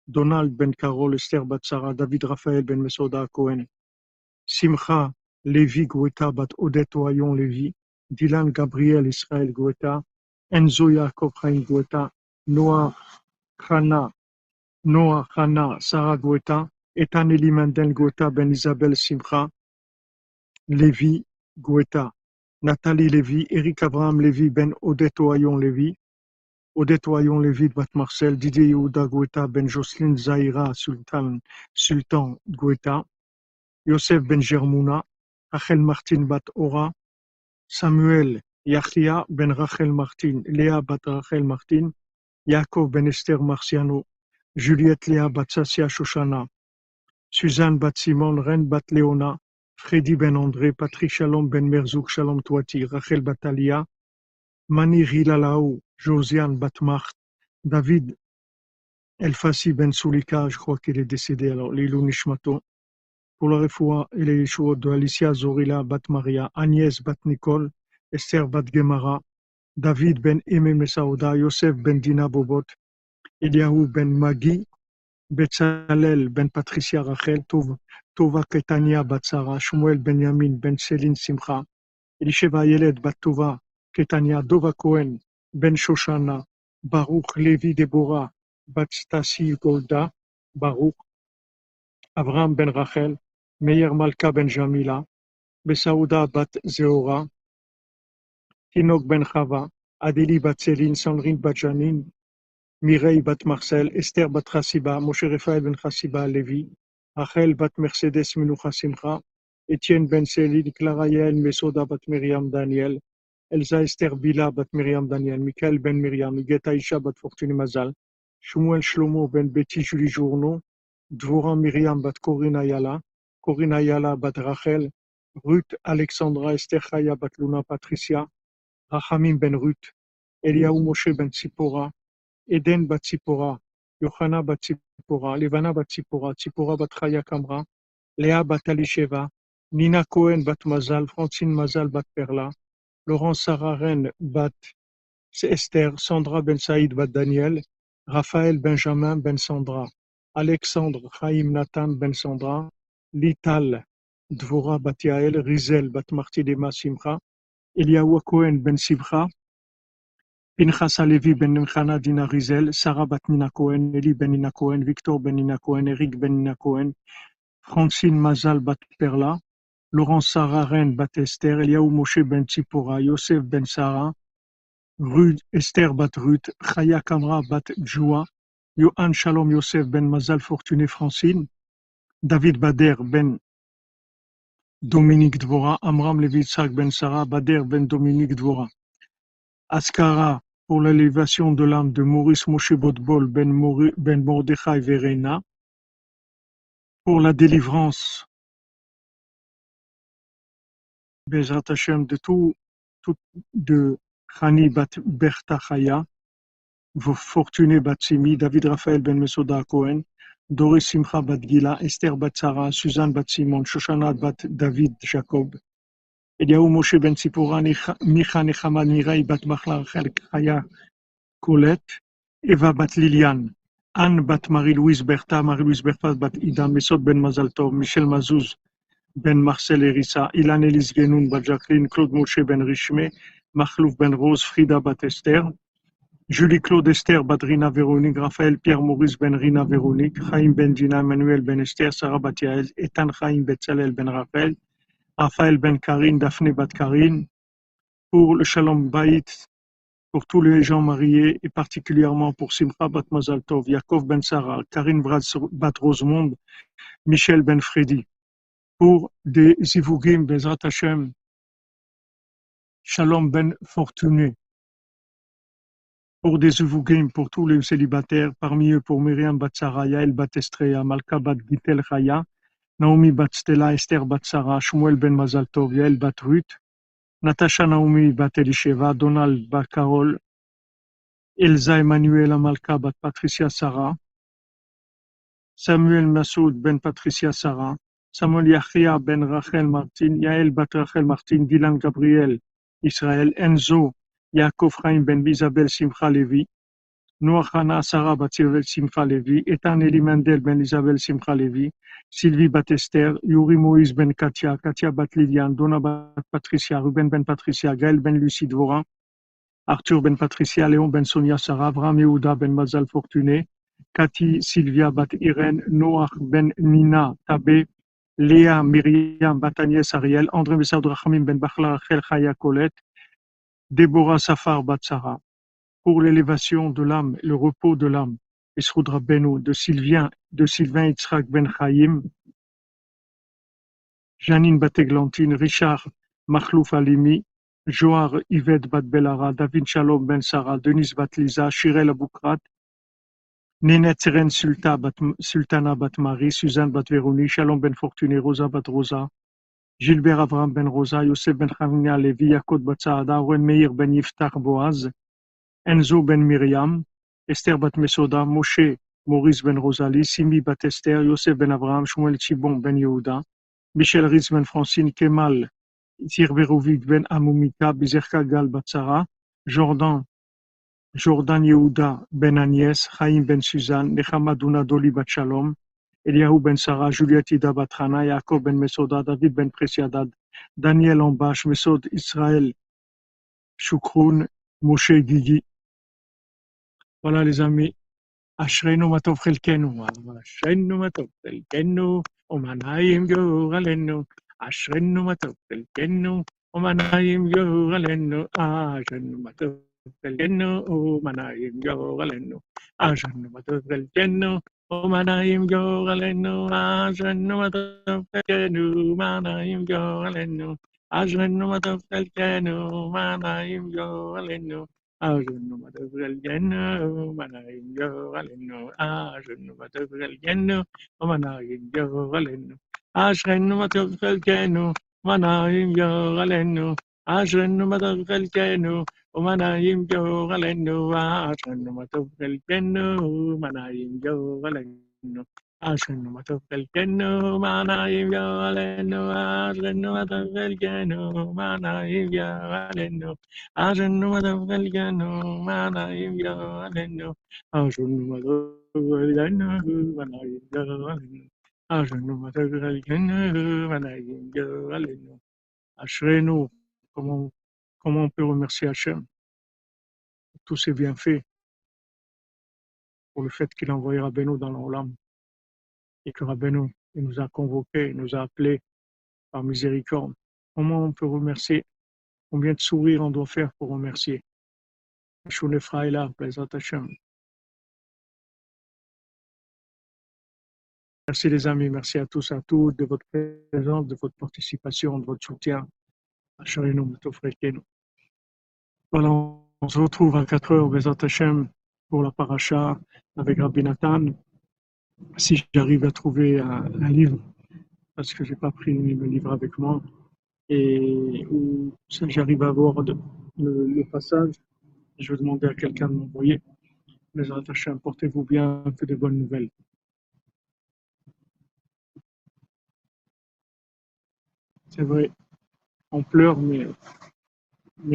Donald Ben Carol, Esther Bat Sarah, David Raphaël Ben Mesoda Cohen, Simcha Levi Guetta Bat Odette Oyon Levi, Dylan Gabriel Israël Guetta, Enzo Yaakov Chaim Guetta, Noah Khana, Noah Khana Sarah Guetta, Ethan Eli Mendel Guetta Ben Isabelle Simcha, Levi Guetta, Nathalie Lévy, Eric Abraham Lévy Ben Odette Oyon Lévy, Odette Oyon Lévy Bat Marcel, Didier Yehuda Guetta Ben Jocelyne Zahira Sultan, Sultan Guetta, Yosef Ben Germouna, Rachel Martin Bat Ora, Samuel Yachia Ben Rachel Martin, Léa Bat Rachel Martin, Yaakov Ben Esther Marciano, Juliette Léa Bat Sassia Shoshana, Suzanne Bat Simon, Reine Bat Léona, Freddy Ben André, Patrick Shalom Ben Merzouk Shalom Touati, Rachel Batalia, Mani Rilalaou, Josiane Batmart, David Elfassi Ben Soulika, je crois qu'il est décédé. Alors, Lilou Nishmato, pour la refoua et les de Alicia Zorila Bat Maria, Agnès Bat Nicole, Esther Bat Gemara, David ben Eme Mesauda, Yosef ben Dina Bobot, Eliahu ben Magi, Betzalel ben Patricia Rachel, Tova Ketania Batsara, Shmuel ben Yamin ben Céline Simcha, Elisheva Yeled bat Tova, Ketania Dova Cohen ben Shoshana, Baruch Levi Deborah, bat Stasi Golda, Baruch, Avraham ben Rachel, Meir Malka ben Jamila, Besauda bat Zeora, Tinok ben Chava, Adélie bat Céline, Sandrine bat Janine, Mireille bat Marcel, Esther bat Chassiba, Moshe Raphaël ben Chassiba Lévi, Rachel bat Mercedes Menucha Simcha, Étienne ben Céline, Clara Yael Mesoda bat Myriam Daniel, Elsa Esther Bila bat Myriam Daniel, Michael ben Myriam, Igeta Isha bat Fortuné Mazal, Shmuel Shlomo ben Betty Julie Journeau, Dvorah Myriam bat Corinne Ayala, Corinne Ayala bat Rachel, Ruth Alexandra Esther Chaya bat Luna Patricia, Rachamim ben Ruth, Eliaou Moshe ben Tzipora, Eden bat Tzipora, Yochana bat Tzipora, Levana bat Tzipora, Tzipora bat Chaya Kamra, Léa bat Alisheva, Nina Cohen bat Mazal, Francine Mazal bat Perla, Laurent Sararen bat Esther, Sandra ben Saïd bat Daniel, Raphaël Benjamin ben Sandra, Alexandre Chaim Nathan ben Sandra, Lital Dvora bat Yael, Rizel bat Martidema Simcha, Eliaou Cohen ben Simcha, Pinchas Alevi ben Nimchana Dina Rizel, Sarah bat Nina Cohen, Eli ben Nina Cohen, Victor ben Nina Cohen, Eric ben Nina Cohen, Francine Mazal bat Perla, Laurent Sararen bat Esther, Eliaou Moshe ben Tzipora, Yosef ben Sarah, Ruth, Esther bat Ruth, Chaya Kamra bat Djoua, Yohan Shalom Yosef ben Mazal Fortuné Francine, David Bader ben Dominique Dvora, Amram Levitzak ben Sarah, Bader ben Dominique Dvora. Askara pour l'élévation de l'âme de Maurice Moshe Botbol ben, Mori, ben Mordechai Verena. Pour la délivrance Bezrat de tout, de Chani Bat Berta Chaya, Fortuné Bat Simi, David Raphaël Ben Mesoda Cohen, Doris Simcha Bat Gila, Esther Bat Sarah, Suzanne Bat Simon, Shoshana Bat David Jacob, Eliaou Moshe Ben Tzipora, Micha Nechama Mireille Bat Machla Rachel Chaya Colette, Eva Bat Liliane, Anne Bat Marie-Louise Bertha, Marie-Louise Bertha Bat Ida, Mesot Ben Mazal Tov, Michel Mazouz Ben Marcel Erissa, Ilan Elise Genoun Bat Jacqueline, Claude Moshe Ben Richmé, Mahlouf Ben Rose, Frida Bat Esther, Julie Claude Esther Badrina Véronique, Raphaël Pierre Maurice Ben Rina Véronique, Chaim Ben Dina Emmanuel Ben Esther, Sarah Bat Yael, Etan Chaim Betzalel Ben Raphaël, Raphaël Ben Karine, Daphné Bat Karine, pour le Shalom Baït, pour tous les gens mariés et particulièrement pour Simcha Bat Mazal Tov, Yaakov Ben Sarah, Karine Bat Rosemonde, Michel Ben Freddy, pour des Zivugim Bezrat Hashem, Shalom Ben Fortuné, pour des Zivugim, pour tous les célibataires, parmi eux pour Myriam Bat Sarah, Yael Bat Estreya, Malka Bat Gitel Naomi Bat Stella, Esther Bat Sarah, Shmuel Ben Mazal Tov, Yael Bat Ruth, Natasha Naomi Bat Elisheva, Donald Bat Carol, Elsa Emmanuel Malka Bat Patricia Sarah, Samuel Massoud Ben Patricia Sarah, Samuel Yachia Ben Rachel Martin, Yael Bat Rachel Martin, Dylan Gabriel Israël, Enzo Yaakov Chaim Ben Isabel Simcha Levi, Noah Sarah Bat Simcha Levi, Etan Eli Mendel Ben Isabel Simcha Levi, Sylvie Bat Esther, Yuri Moïse Ben Katia, Katia Bat Liliane, Donna Bat Patricia, Ruben Ben Patricia, Gaël Ben Lucie Dvorin, Arthur Ben Patricia, Léon Ben Sonia Sarah, Abraham Yehuda Ben Mazal Fortuné, Cathy Sylvia Bat Irène, Noah Ben Nina Tabé, Léa Myriam Bat Agnès Ariel, André Messard Rachamim Ben Bachla Rachel Chaya Colette, Déborah Safar Bat Sarah. Pour l'élévation de l'âme, le repos de l'âme, Esroud Rabbeinu, de Sylvain, de Sylvain Yitzhak Ben Chaim, Janine Bateglantine, Richard Machlouf Alimi, Joar Yvette Bat Belara, David Shalom Ben Sarah, Denise Bat Liza, Shirel Aboukrat, Nénet Seren Sultana Bat Marie, Suzanne Bat Véronique, Shalom Ben Fortuné, Rosa Bat Rosa, Gilbert Avram Ben Rosa, Yosef Ben Chavnia Levi, Yakot Bat Saada, Oren Meir Ben Yiftach Boaz, Enzo Ben Miriam, Esther Bat Mesoda, Moshe Maurice Ben Rosalie, Simi Bat Esther, Yosef Ben Abraham, Shmuel Chibon Ben Yehuda, Michel Ritz Ben Francine, Kemal Tirberovic Ben Amumika, Bizerka Gal Bat Sarah, Jordan, Jordan Yehuda ben Agnès, Chaim ben Suzanne, Nechama Duna Doli bat Shalom, Eliyahu ben Sarah, Juliette Ida bat Hana, Yaakov ben Mesoda, David ben Presiadad, Daniel Ambash, Mesod Israël, Shukroun, Moshe Gigi. Voilà les amis, אשרינו מה טוב חלקנו, אשרינו מה טוב חלקנו, ומנעים גורלנו, אשרינו מה טוב חלקנו, ומנעים גורלנו, אשרינו מה טוב Tel qu'elle nous, manaim yo galeno, ajanu matof tel qu'elle nous, manaim yo galeno, ajanu matof tel qu'elle nous, manaim yo galeno, ajanu matof tel qu'elle nous. ومنايم جوغلن أشغن مدبر الجنة ومنايم جوغلن أشغن مدبر الجنة ومنايم جوغلن أشغن مدبر الجنة ومنايم جوغلن أشغن مدبر الجنة ومنايم جوغلن أشغن مدبر الجنة ومنايم جوغلن أجن مدفلجن معنا يمجالن أجن مدفلجن معنا يمجالن أجن مدفلجن معنا يمجالن أشرينو comment, comment on peut remercier Hachem? Pour tous ses bienfaits, pour le fait qu'il a envoyé Rabbeinu dans l'Olam et que Rabbeinu nous a convoqués, nous a appelés par miséricorde. Comment on peut remercier? Combien de sourires on doit faire pour remercier? Merci les amis, merci à tous, à toutes de votre présence, de votre participation, de votre soutien. Voilà, on se retrouve à 4 heures Bezat Hashem pour la paracha avec Rabbi Nathan. Si j'arrive à trouver un, livre, parce que j'ai pas pris le livre avec moi, et où j'arrive à voir le, passage, je vais demander à quelqu'un de m'envoyer. Mais attachés, portez-vous bien, que de bonnes nouvelles. C'est vrai, on pleure, mais,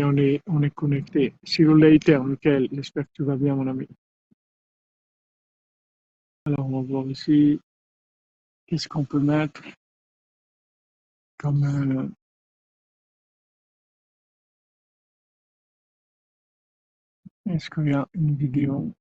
on, est, on est connecté. Vous later, Michael, j'espère que tu vas bien, mon ami. Alors, on va voir ici, qu'est-ce qu'on peut mettre comme, euh, Est-ce qu'il y a une vidéo?